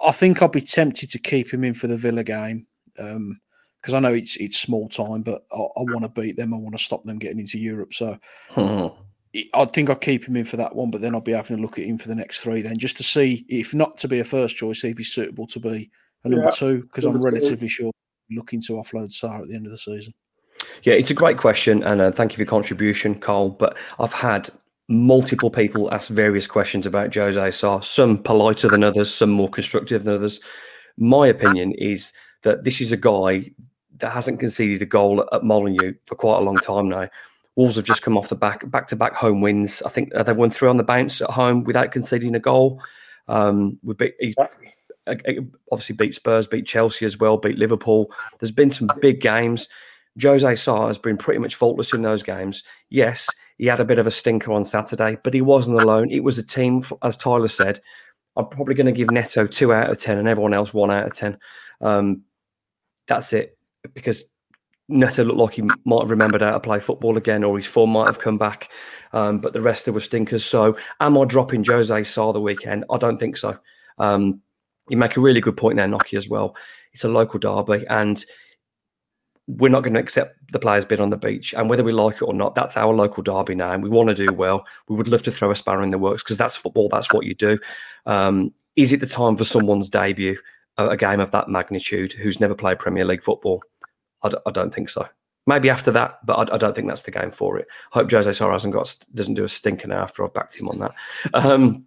I think I'll be tempted to keep him in for the Villa game because um, I know it's it's small time, but I, I want to beat them. I want to stop them getting into Europe. So mm-hmm. I think I'll keep him in for that one, but then I'll be having a look at him for the next three then just to see if not to be a first choice, see if he's suitable to be a number yeah. two because I'm relatively sure looking to offload Sá at the end of the season. Yeah, it's a great question, and uh, thank you for your contribution, Carl. But I've had multiple people ask various questions about Jose Sá, some politer than others, some more constructive than others. My opinion is that this is a guy that hasn't conceded a goal at Molineux for quite a long time now. Wolves have just come off the back back to back home wins. I think they won three on the bounce at home without conceding a goal. Um, we beat, he's obviously beat Spurs, beat Chelsea as well, beat Liverpool. There's been some big games. Jose Sá has been pretty much faultless in those games. Yes, he had a bit of a stinker on Saturday, but he wasn't alone. It was a team, as Tyler said. I'm probably going to give Neto two out of 10 and everyone else one out of 10. Um, that's it, because Neto looked like he might have remembered how to play football again or his form might have come back. Um, but the rest of were stinkers. So, am I dropping Jose Sá the weekend? I don't think so. Um, you make a really good point there, Nocky, as well. It's a local derby and we're not going to accept the players bid on the beach. And whether we like it or not, that's our local derby now. And we want to do well. We would love to throw a spanner in the works because that's football. That's what you do. Um, is it the time for someone's debut? a, a game of that magnitude who's never played Premier League football? I d- I don't think so. Maybe after that, but I, don't think that's the game for it. I hope Jose Sá hasn't got doesn't do a stinker now after I've backed him on that. Um,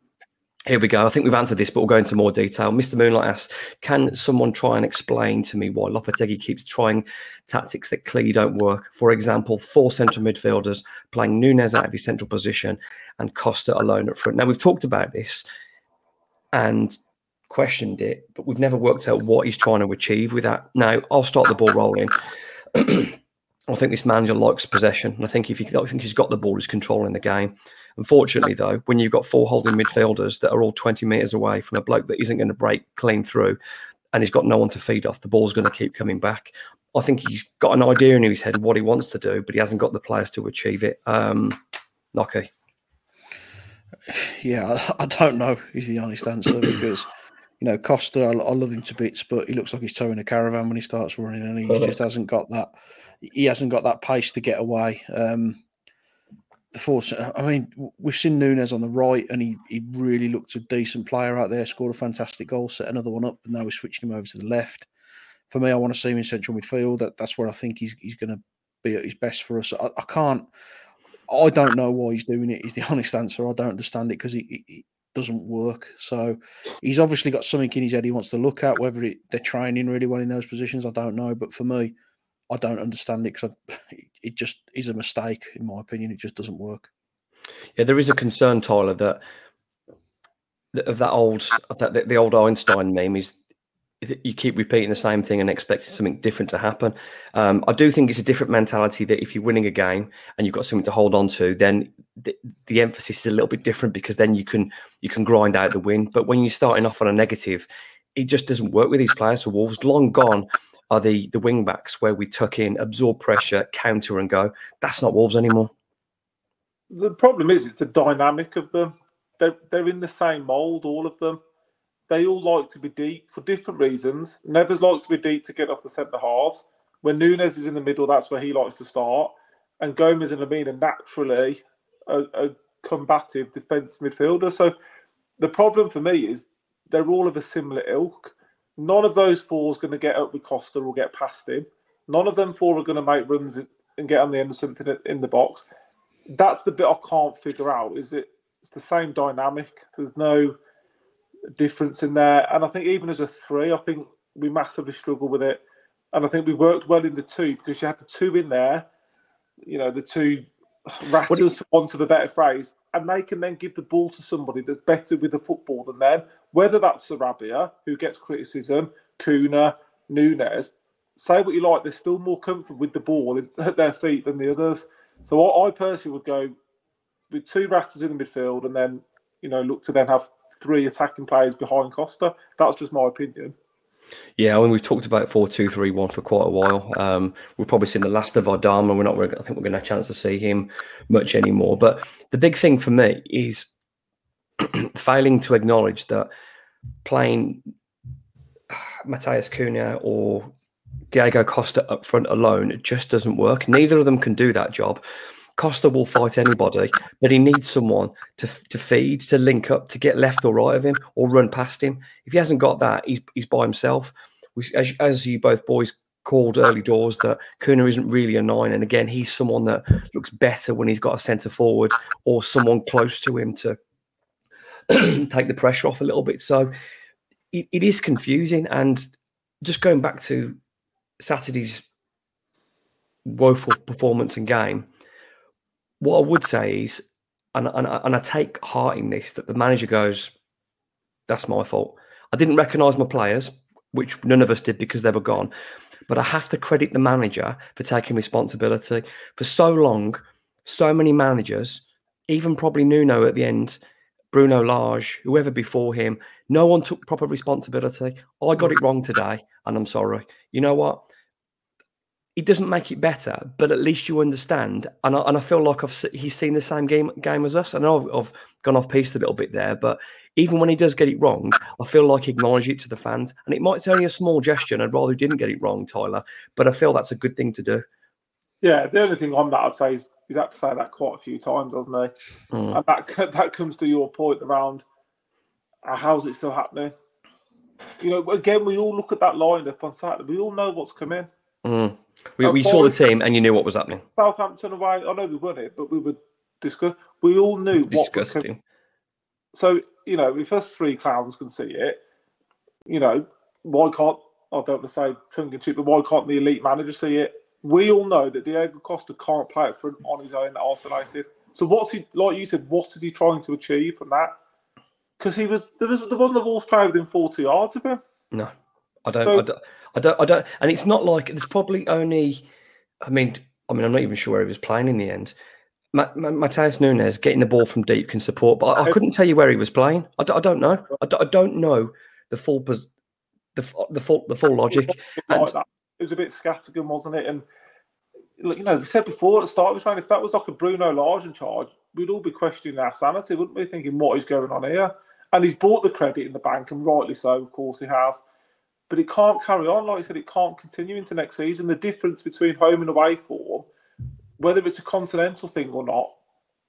here we go. I think we've answered this, but we'll go into more detail. Mr. Moonlight asks, can someone try and explain to me why Lopetegui keeps trying tactics that clearly don't work? For example, four central midfielders playing Nunes out of his central position and Costa alone up front. Now, we've talked about this and questioned it, but we've never worked out what he's trying to achieve with that. Now, I'll start the ball rolling. I think this manager likes possession. And I think if he, I think he's got the ball, he's controlling the game. Unfortunately, though, when you've got four holding midfielders that are all 20 metres away from a bloke that isn't going to break clean through and he's got no one to feed off, the ball's going to keep coming back. I think he's got an idea in his head of what he wants to do, but he hasn't got the players to achieve it. Um, Nocky. Yeah, I, I don't know is the honest answer because you know, Costa, I, I, love him to bits, but he looks like he's towing a caravan when he starts running, and he just hasn't got that. He hasn't got that pace to get away. Um, the force. Uh, I mean, we've seen Nunes on the right, and he, he really looked a decent player out there. Scored a fantastic goal, set another one up, and now we're switching him over to the left. For me, I want to see him in central midfield. That, that's where I think he's he's going to be at his best for us. I, I, can't. I don't know why he's doing it. Is the honest answer. I don't understand it because he doesn't work. So he's obviously got something in his head he wants to look at. Whether it, they're training really well in those positions, I don't know. But for me, I don't understand it because it just is a mistake, in my opinion. It just doesn't work. Yeah, there is a concern, Tyler, that of that old that the old Einstein meme is you keep repeating the same thing and expecting something different to happen. Um, I do think it's a different mentality that if you're winning a game and you've got something to hold on to, then the, the, emphasis is a little bit different because then you can you can grind out the win. But when you're starting off on a negative, it just doesn't work with these players. So Wolves long gone are the the wing backs where we tuck in, absorb pressure, counter and go. That's not Wolves anymore. The problem is it's the dynamic of them. They're they're in the same mould, all of them they all like to be deep for different reasons. Neves likes to be deep to get off the centre halves. When Nunes is in the middle, that's where he likes to start. And Gomes and Lemina naturally a, a combative defence midfielder. So the problem for me is they're all of a similar ilk. None of those four is going to get up with Costa or get past him. None of them four are going to make runs and get on the end of something in the box. That's the bit I can't figure out. Is it? It's the same dynamic. There's no difference in there. And I think even as a three, I think we massively struggle with it. And I think we worked well in the two because you had the two in there, you know, the two ratters, for want of a better phrase, and they can then give the ball to somebody that's better with the football than them, whether that's Sarabia, who gets criticism, Cunha, Nunes. Say what you like, they're still more comfortable with the ball at their feet than the others. So I personally would go with two ratters in the midfield and then, you know, look to then have three attacking players behind Costa. That's just my opinion. Yeah, I mean, we've talked about four two three one for quite a while. Um, we've probably seen the last of Adama. We're not. I think we're going to have a chance to see him much anymore. But the big thing for me is failing to acknowledge that playing Matheus Cunha or Diego Costa up front alone just doesn't work. Neither of them can do that job. Costa will fight anybody, but he needs someone to to feed, to link up, to get left or right of him, or run past him. If he hasn't got that, he's he's by himself. We, as, as you both boys called early doors, that Cunha isn't really a nine, and again, he's someone that looks better when he's got a centre forward or someone close to him to take the pressure off a little bit. So it, it is confusing, and just going back to Saturday's woeful performance and game what I would say is, and, and, and I take heart in this, that the manager goes, that's my fault. I didn't recognise my players, which none of us did because they were gone. But I have to credit the manager for taking responsibility. For so long, so many managers, even probably Nuno at the end, Bruno Lage, whoever before him, no one took proper responsibility. I got it wrong today, and I'm sorry. You know what? It doesn't make it better, but at least you understand. And I, and I feel like I've he's seen the same game game as us. I know I've, I've gone off piece a little bit there, but even when he does get it wrong, I feel like he acknowledges it to the fans. And it might be only a small gesture, and I'd rather he didn't get it wrong, Tyler. But I feel that's a good thing to do. Yeah, the only thing on that I'd say is he's had to say that quite a few times, hasn't he? Mm. And that that comes to your point around uh, how's it still happening? You know, again, we all look at that lineup on Saturday. We all know what's coming. Mm. We, we saw the team and you knew what was happening. Southampton away. I know we won it, but we were discuss. We all knew what was. So you know, if us three clowns can see it, you know, why can't I don't want to say tongue in cheek, but why can't the elite manager see it? We all know that Diego Costa can't play it front on his own, isolated. So what's he like? You said, what is he trying to achieve from that? Because he was there was there wasn't a Wolves player within forty yards of him. No, I don't, so, I don't, I don't, I don't, and it's not like there's probably only. I mean, I mean, I'm not even sure where he was playing in the end. Matheus Nunes getting the ball from deep can support, but I, I couldn't tell you where he was playing. I, I don't know. I, don't know the full the the full the full logic. And, it was a bit scattergun, wasn't it? And you know, we said before at the start, we saying if that was like a Bruno Lage in charge, we'd all be questioning our sanity, wouldn't we? Thinking what is going on here? And he's bought the credit in the bank, and rightly so, of course he has. But it can't carry on, like I said, it can't continue into next season. The difference between home and away form, whether it's a continental thing or not,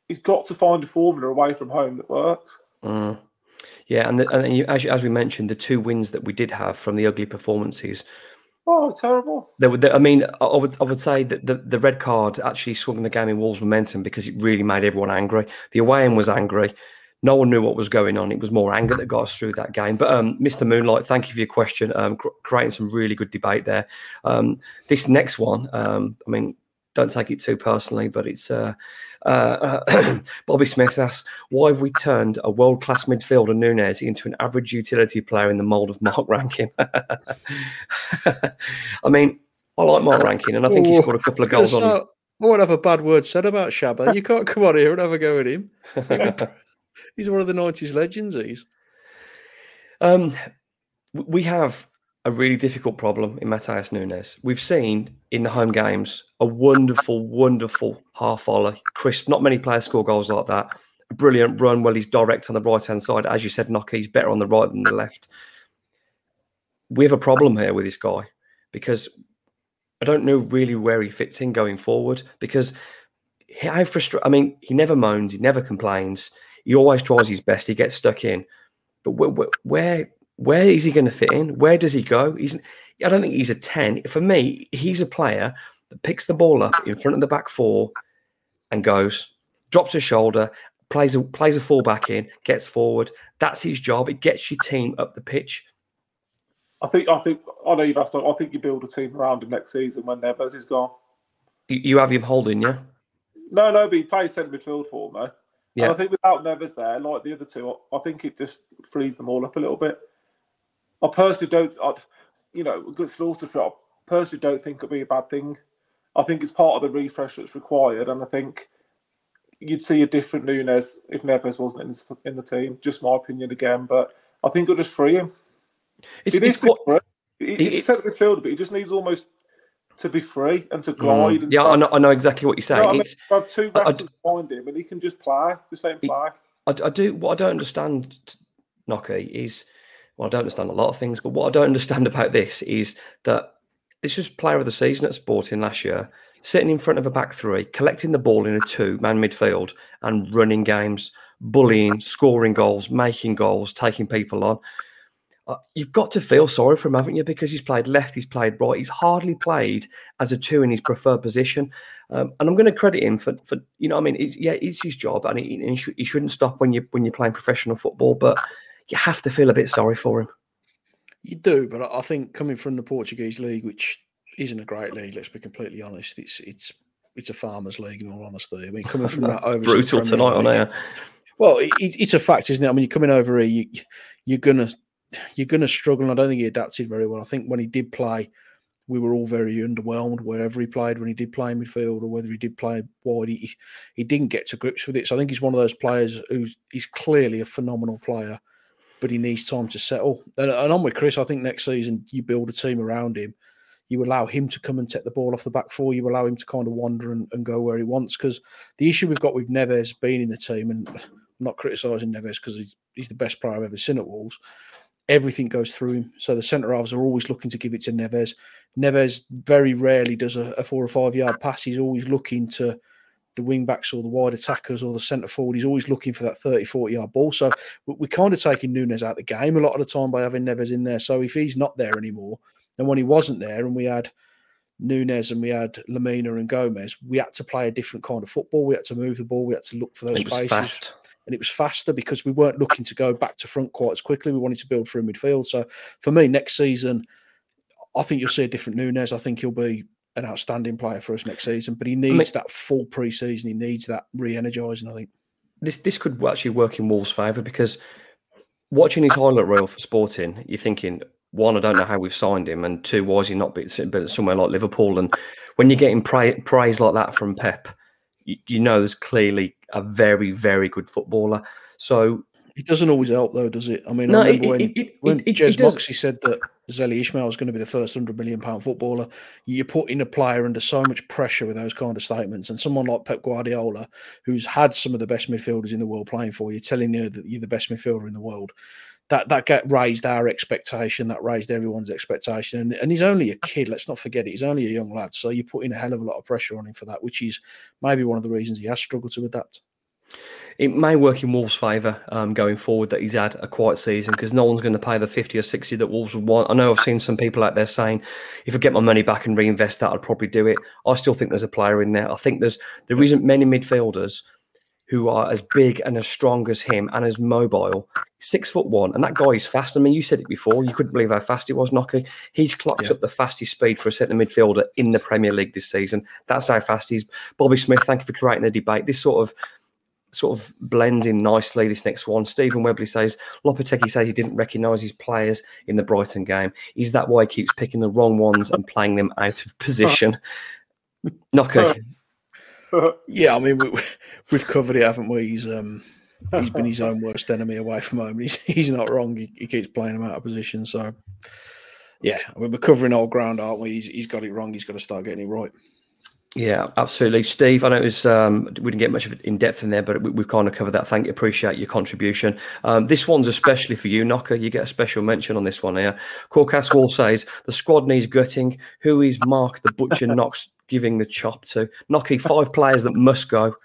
he's got to find a formula away from home that works. Mm. Yeah, and the, and you, as as we mentioned, the two wins that we did have from the ugly performances Oh, terrible! There, there, I mean, I would I would say that the, the red card actually swung the game in Wolves' momentum because it really made everyone angry. The away end was angry. No one knew what was going on. It was more anger that got us through that game. But um, Mr. Moonlight, thank you for your question. Um, creating some really good debate there. Um, this next one, um, I mean, don't take it too personally, but it's uh, uh, Bobby Smith asks, why have we turned a world class midfielder Nunes into an average utility player in the mould of Mark Rankin? I mean, I like Mark Rankine, and I think he scored a couple of goals on. His... I won't have a bad word said about Shabba. You can't come on here and have a go at him. He's one of the 90s legends, he's. Um, we have a really difficult problem in Matheus Nunes. We've seen in the home games a wonderful, wonderful half volley, crisp. Not many players score goals like that. A brilliant run while he's direct on the right hand side. As you said, Nocky, he's better on the right than the left. We have a problem here with this guy because I don't know really where he fits in going forward because how frustrated. I mean, he never moans, he never complains, he always tries his best, he gets stuck in. But where, where where is he going to fit in? Where does he go? He's I don't think he's a 10. For me, he's a player that picks the ball up in front of the back four and goes, drops his shoulder, plays a plays a fullback in, gets forward. That's his job. It gets your team up the pitch. I think I think I know you've asked. I think you build a team around him next season when Neves is gone. You, you have him holding, yeah? No, no, but he plays centre midfield for me. Yeah. And I think without Neves there, like the other two, I think it just frees them all up a little bit. I personally don't, I, you know, good slaughter for I personally don't think it'll be a bad thing. I think it's part of the refresh that's required, and I think you'd see a different Nunes if Neves wasn't in the, in the team. Just my opinion again, but I think it'll just free him. It's, it it's, what, he's centre midfielder, but he just needs almost to be free and to glide. Mm, and yeah, I know, I know, exactly what you're saying. You know I mean? have two rats behind him, and he can just play, just let him play. I, I do. What I don't understand, Nocky, is well, I don't understand a lot of things, but what I don't understand about this is that this was player of the season at Sporting last year, sitting in front of a back three, collecting the ball in a two man midfield and running games, bullying, scoring goals, making goals, taking people on. Uh, you've got to feel sorry for him, haven't you? Because he's played left, he's played right, he's hardly played as a two in his preferred position. Um, and I'm going to credit him for, for you know, I mean, it's, yeah, it's his job, and he, he, sh- he shouldn't stop when you when you're playing professional football. But you have to feel a bit sorry for him. You do, but I think coming from the Portuguese league, which isn't a great league, let's be completely honest, it's it's it's a farmers' league. In all honesty, I mean, coming from that over brutal tonight on air. Well, it, it's a fact, isn't it? I mean, you're coming over here, you, you're gonna you're gonna struggle. I don't think he adapted very well. I think when he did play, we were all very underwhelmed wherever he played when he did play midfield or whether he did play wide. He, he didn't get to grips with it. So I think he's one of those players who's clearly a phenomenal player but he needs time to settle. And, and I'm with Chris. I think next season you build a team around him. You allow him to come and take the ball off the back four. You allow him to kind of wander and, and go where he wants. Because the issue we've got with Neves being in the team, and I'm not criticising Neves because he's, he's the best player I've ever seen at Wolves. Everything goes through him. So the centre halves are always looking to give it to Neves. Neves very rarely does a, a four or five yard pass. He's always looking to the wing backs or the wide attackers or the centre forward. He's always looking for that 30, 40 yard ball. So we're kind of taking Nunes out of the game a lot of the time by having Neves in there. So if he's not there anymore, and when he wasn't there and we had Nunes and we had Lemina and Gomes, we had to play a different kind of football. We had to move the ball. We had to look for those spaces. Fast. And it was faster because we weren't looking to go back to front quite as quickly. We wanted to build through midfield. So for me, next season, I think you'll see a different Nunes. I think he'll be an outstanding player for us next season, but he needs I mean, that full pre-season. He needs that re-energizing. I think this this could actually work in Wolves' favour because watching his highlight reel for Sporting, you're thinking one, I don't know how we've signed him, and two, why is he not been somewhere like Liverpool? And when you're getting pra- praise like that from Pep, you, you know there's clearly a very very good footballer. So it doesn't always help, though, does it? I mean, no, I remember it, when, it, it, when Jez Moxey said that Zeli Ismail was going to be the first hundred million pound footballer. You're putting a player under so much pressure with those kind of statements, and someone like Pep Guardiola, who's had some of the best midfielders in the world playing for you, telling you that you're the best midfielder in the world. That that raised our expectation, that raised everyone's expectation, and, and he's only a kid. Let's not forget it. He's only a young lad, so you're putting a hell of a lot of pressure on him for that, which is maybe one of the reasons he has struggled to adapt it may work in Wolves' favour um, going forward that he's had a quiet season because no one's going to pay the 50 or 60 that Wolves would want. I know I've seen some people out there saying, if I get my money back and reinvest that, I'd probably do it. I still think there's a player in there. I think there's there isn't many midfielders who are as big and as strong as him and as mobile. Six foot one, and that guy is fast. I mean, you said it before. You couldn't believe how fast he was, Nocky. He's clocked yeah. up the fastest speed for a centre midfielder in the Premier League this season. That's how fast he's. Bobby Smith, thank you for creating the debate. This sort of sort of blends in nicely. This next one, Stephen Webley says Lopetegui says he didn't recognise his players in the Brighton game. Is that why he keeps picking the wrong ones and playing them out of position? Knocker. Yeah, I mean we, have covered it, haven't we? He's um he's been his own worst enemy away from home. He's he's not wrong. He, he keeps playing him out of position. So yeah, we're covering old ground, aren't we? He's, he's got it wrong. He's got to start getting it right. Yeah, absolutely, Steve. I know it was um, we didn't get much of it in depth in there, but we, have kind of covered that. Thank you, appreciate your contribution. Um, this one's especially for you, Knocker. You get a special mention on this one here. Corcas Wall says the squad needs gutting. Who is Mark the Butcher Knox giving the chop to? Knocky, five players that must go.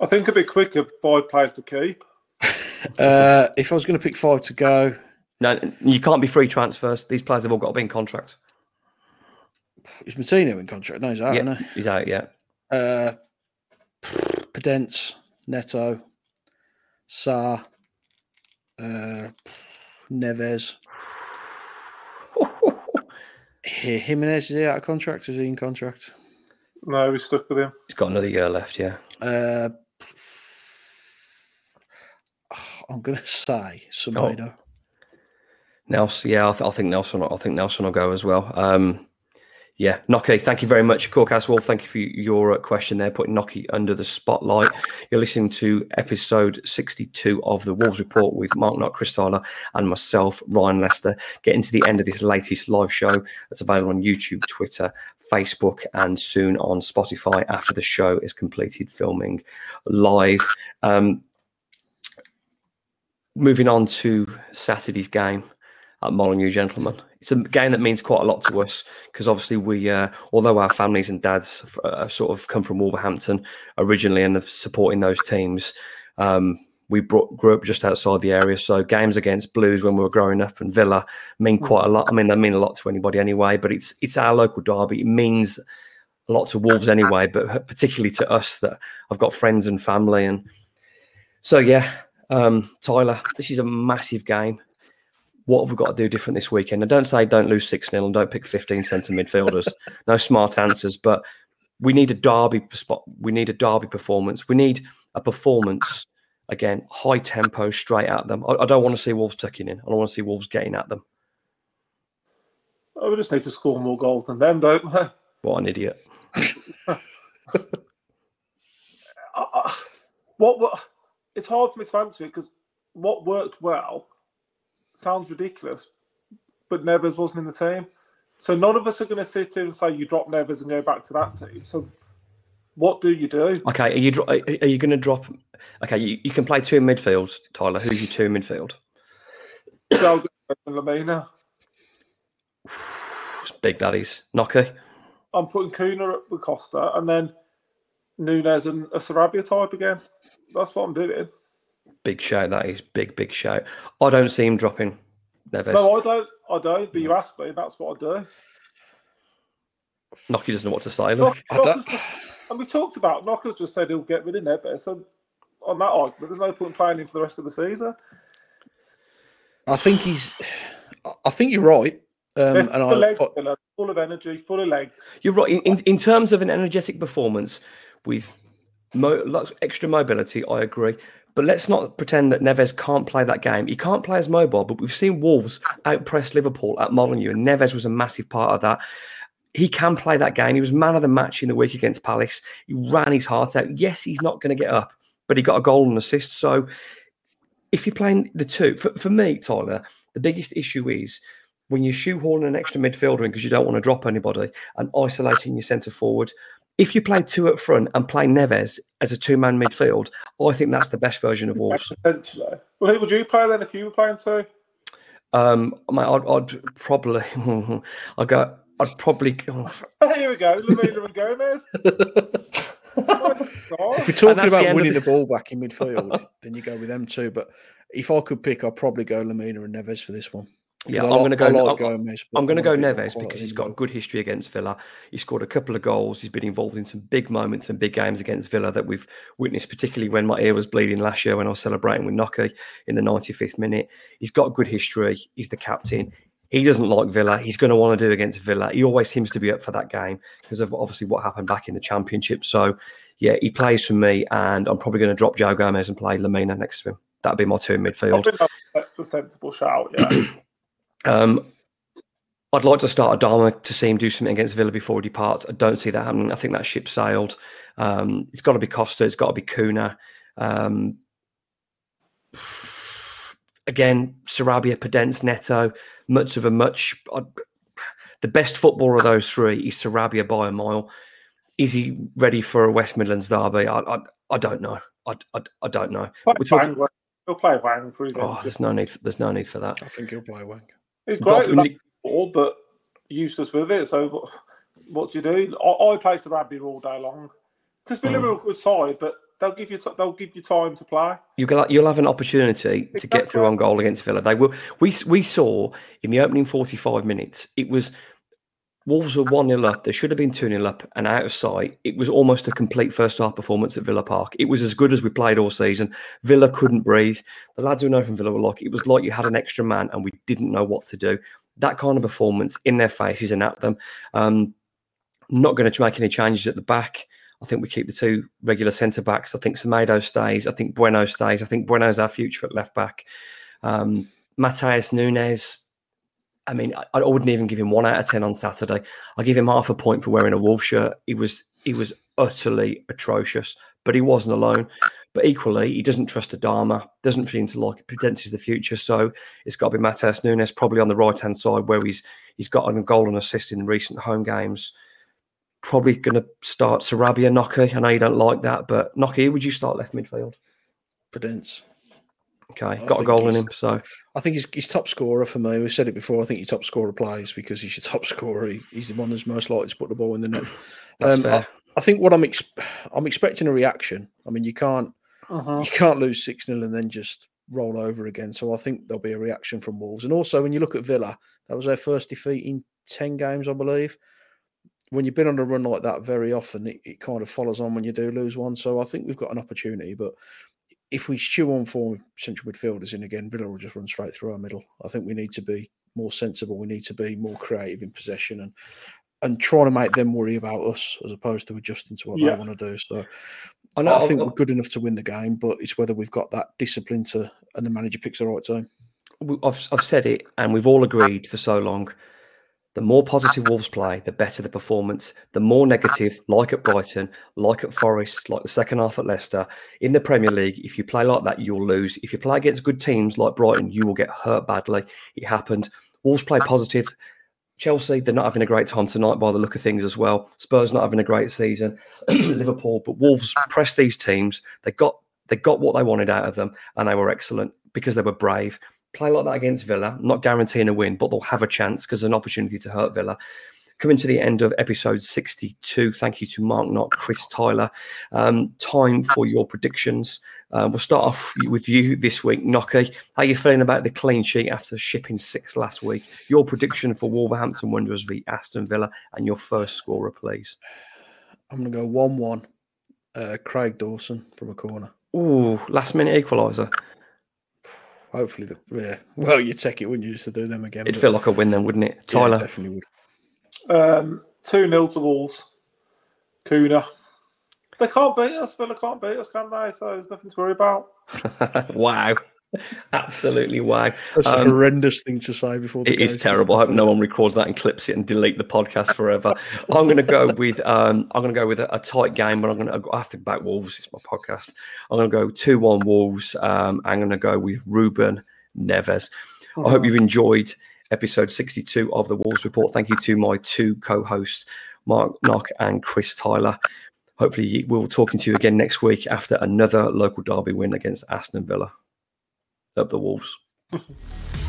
I think a bit quicker. Five players to keep. Uh, if I was going to pick five to go, no, you can't be free transfers. These players have all got to be in contract. Is Moutinho in contract? No, he's out. Yeah, he's out. Yeah. Uh, Podence, Neto, Sá, uh, Neves. Jimenez is he out of contract? Or Is he in contract? No, he's stuck with him. He's got another year left. Yeah. Uh, I'm gonna say Semedo. Oh. Nelson, yeah, I, th- I, think Nelson. I think Nelson will go as well. Um, yeah, Nocky, thank you very much. Cork Wolf, thank you for your uh, question there, putting Nocky under the spotlight. You're listening to episode 62 of the Wolves Report with Marc Nock, Chris Tyler, and myself, Ryan Leister. Getting to the end of this latest live show that's available on YouTube, Twitter, Facebook, and soon on Spotify after the show is completed filming live. Um, moving on to Saturday's game at Molineux, gentlemen it's a game that means quite a lot to us because obviously we, uh, although our families and dads uh, sort of come from Wolverhampton originally and have supporting those teams, um, we brought, grew up just outside the area. So games against Blues when we were growing up and Villa mean mm. quite a lot. I mean, they mean a lot to anybody anyway. But it's it's our local derby. It means a lot to Wolves anyway, but particularly to us that I've got friends and family and so yeah. Um, Tyler, this is a massive game what have we got to do different this weekend? And don't say don't lose 6 0 and don't pick 15 centre midfielders. no smart answers, but we need a derby spot. We need a derby performance. We need a performance again, high tempo, straight at them. I, I don't want to see Wolves tucking in. I don't want to see Wolves getting at them. Oh, we just need to score more goals than them, don't we? What an idiot. what, what? It's hard for me to answer it because what worked well sounds ridiculous, but Neves wasn't in the team. So none of us are going to sit here and say you drop Neves and go back to that team. So what do you do? Okay, are you are you going to drop? Okay, you, you can play two midfields, Tyler. Who's your two midfield? and Lemina. Big daddies. Knocky. I'm putting Cunha up with Costa, and then Nunes and a Sarabia type again. That's what I'm doing. Big shout, that is big, big shout. I don't see him dropping Neves. No, I don't. I don't. But you asked me, that's what I do. Nocky doesn't know what to say. Look, Knock, Knockers just, and we talked about Knockers just said he'll get rid of Neves. So on that argument, there's no point playing him for the rest of the season. I think he's. I think you're right. Um, and full, I, legs, full of energy, full of legs. You're right. In, in terms of an energetic performance with mo- extra mobility, I agree. But let's not pretend that Neves can't play that game. He can't play as mobile, but we've seen Wolves outpress Liverpool at Molineux, and Neves was a massive part of that. He can play that game. He was man of the match in the week against Palace. He ran his heart out. Yes, he's not going to get up, but he got a goal and assist. So if you're playing the two, for, for me, Tyler, the biggest issue is when you shoehorn an extra midfielder in because you don't want to drop anybody and isolating your centre forward. If you play two up front and play Neves as a two man midfield, I think that's the best version of Wolves. Essentially. Well, who would you play then if you were playing two? Um, mate, I'd, I'd probably, I'd go, I'd probably. Oh. Here we go, Lemina and Gomes. if we're talking about winning the, the ball back in midfield, then you go with them too. But if I could pick, I'd probably go Lemina and Neves for this one. Yeah, I'm going to go. Like Gomes, I'm going to go Neves because he's got a good history against Villa. He scored a couple of goals. He's been involved in some big moments and big games against Villa that we've witnessed, particularly when my ear was bleeding last year when I was celebrating with Nocky in the 95th minute. He's got a good history. He's the captain. He doesn't like Villa. He's going to want to do against Villa. He always seems to be up for that game because of obviously what happened back in the Championship. So, yeah, he plays for me, and I'm probably going to drop João Gomes and play Lemina next to him. That'd be my two in midfield. I think that's a sensible shout. Yeah. Um, I'd like to start Adama to see him do something against Villa before he departs. I don't see that happening. I think that ship sailed. Um, it's got to be Costa. It's got to be Cunha. Um, again, Sarabia, Podence, Neto, much of a much. I'd, the best footballer of those three is Sarabia by a mile. Is he ready for a West Midlands derby? I, I, I don't know. I, I, I don't know. We're talking, he'll play Hwang for his oh, There's no need. For, there's no need for that. I think he'll play Hwang. He's great with ball, but useless with it. So what, what do you do? I, I play Sarabia all day long because Villa mm. are a good side, but they'll give you t- they'll give you time to play. You will you'll have an opportunity to get through on goal against Villa. They will. We we saw in the opening forty five minutes. It was Wolves were 1 0 up. They should have been 2 0 up and out of sight. It was almost a complete first half performance at Villa Park. It was as good as we played all season. Villa couldn't breathe. The lads who know from Villa were like, it was like you had an extra man and we didn't know what to do. That kind of performance in their faces and at them. Um, not going to make any changes at the back. I think we keep the two regular centre backs. I think Semedo stays. I think Bueno stays. I think Bueno's our future at left back. Um, Matheus Nunes, I mean, I, I, wouldn't even give him one out of ten on Saturday. I give him half a point for wearing a wolf shirt. He was he was utterly atrocious, but he wasn't alone. But equally, he doesn't trust Adama, doesn't seem to like it, pretends he's the future. So it's got to be Matheus Nunes probably on the right hand side where he's he's got a goal and assist in recent home games. Probably going to start Sarabia, Nocky. I know you don't like that, but Nocky, would you start left midfield? Podence. Okay, got a goal in him. So I think he's, he's top scorer for me. We said it before. I think your top scorer plays because he's your top scorer. He, he's the one that's most likely to put the ball in the net. That's um, fair. I, I, think what I'm ex- I'm expecting a reaction. I mean, you can't uh-huh. you can't lose six 0 and then just roll over again. So I think there'll be a reaction from Wolves. And also, when you look at Villa, that was their first defeat in ten games, I believe. When you've been on a run like that very often, it, it kind of follows on when you do lose one. So I think we've got an opportunity, but if we chew on four central midfielders in again, Villa will just run straight through our middle. I think we need to be more sensible. We need to be more creative in possession and and trying to make them worry about us as opposed to adjusting to what yeah. they want to do. So I, know, I think we're good enough to win the game, but it's whether we've got that discipline to and the manager picks the right time. I've, I've said it, and we've all agreed for so long the more positive Wolves play, the better the performance. The more negative, like at Brighton, like at Forest, like the second half at Leicester, in the Premier League, if you play like that, you'll lose. If you play against good teams like Brighton, you will get hurt badly. It happened. Wolves play positive. Chelsea, they're not having a great time tonight by the look of things as well. Spurs not having a great season. Liverpool, but Wolves pressed these teams. They got they got what they wanted out of them, and they were excellent because they were brave play like that against Villa, not guaranteeing a win, but they'll have a chance because an opportunity to hurt Villa. coming to the end of episode 62. Thank you to Marc Nock, Chris Tyler. Um, time for your predictions. Uh, we'll start off with you this week, Nocky. How are you feeling about the clean sheet after shipping six last week? Your prediction for Wolverhampton Wanderers v Aston Villa and your first scorer, please. I'm going to go 1 1. Uh, Craig Dawson from a corner. Ooh, last minute equaliser. Hopefully, the, yeah. Well, you'd take it wouldn't you used to do them again. It'd feel like a win then, wouldn't it? Tyler? Yeah, definitely would. Um, 2 nil to Wolves. Cunha. They can't beat us. Villa can't beat us, can they? So there's nothing to worry about. wow. Absolutely why. That's um, a horrendous thing to say before It is terrible. I hope no one records that and clips it and delete the podcast forever. I'm gonna go with um, I'm gonna go with a, a, tight game, but I'm gonna I have to back Wolves, it's my podcast. I'm gonna go two one Wolves. Um, I'm gonna go with Ruben Neves. Oh. I hope you've enjoyed episode 62 of the Wolves Report. Thank you to my two co-hosts, Marc Nock and Chris Tyler hopefully we'll be talking to you again next week after another local derby win against Aston Villa. Up the Wolves.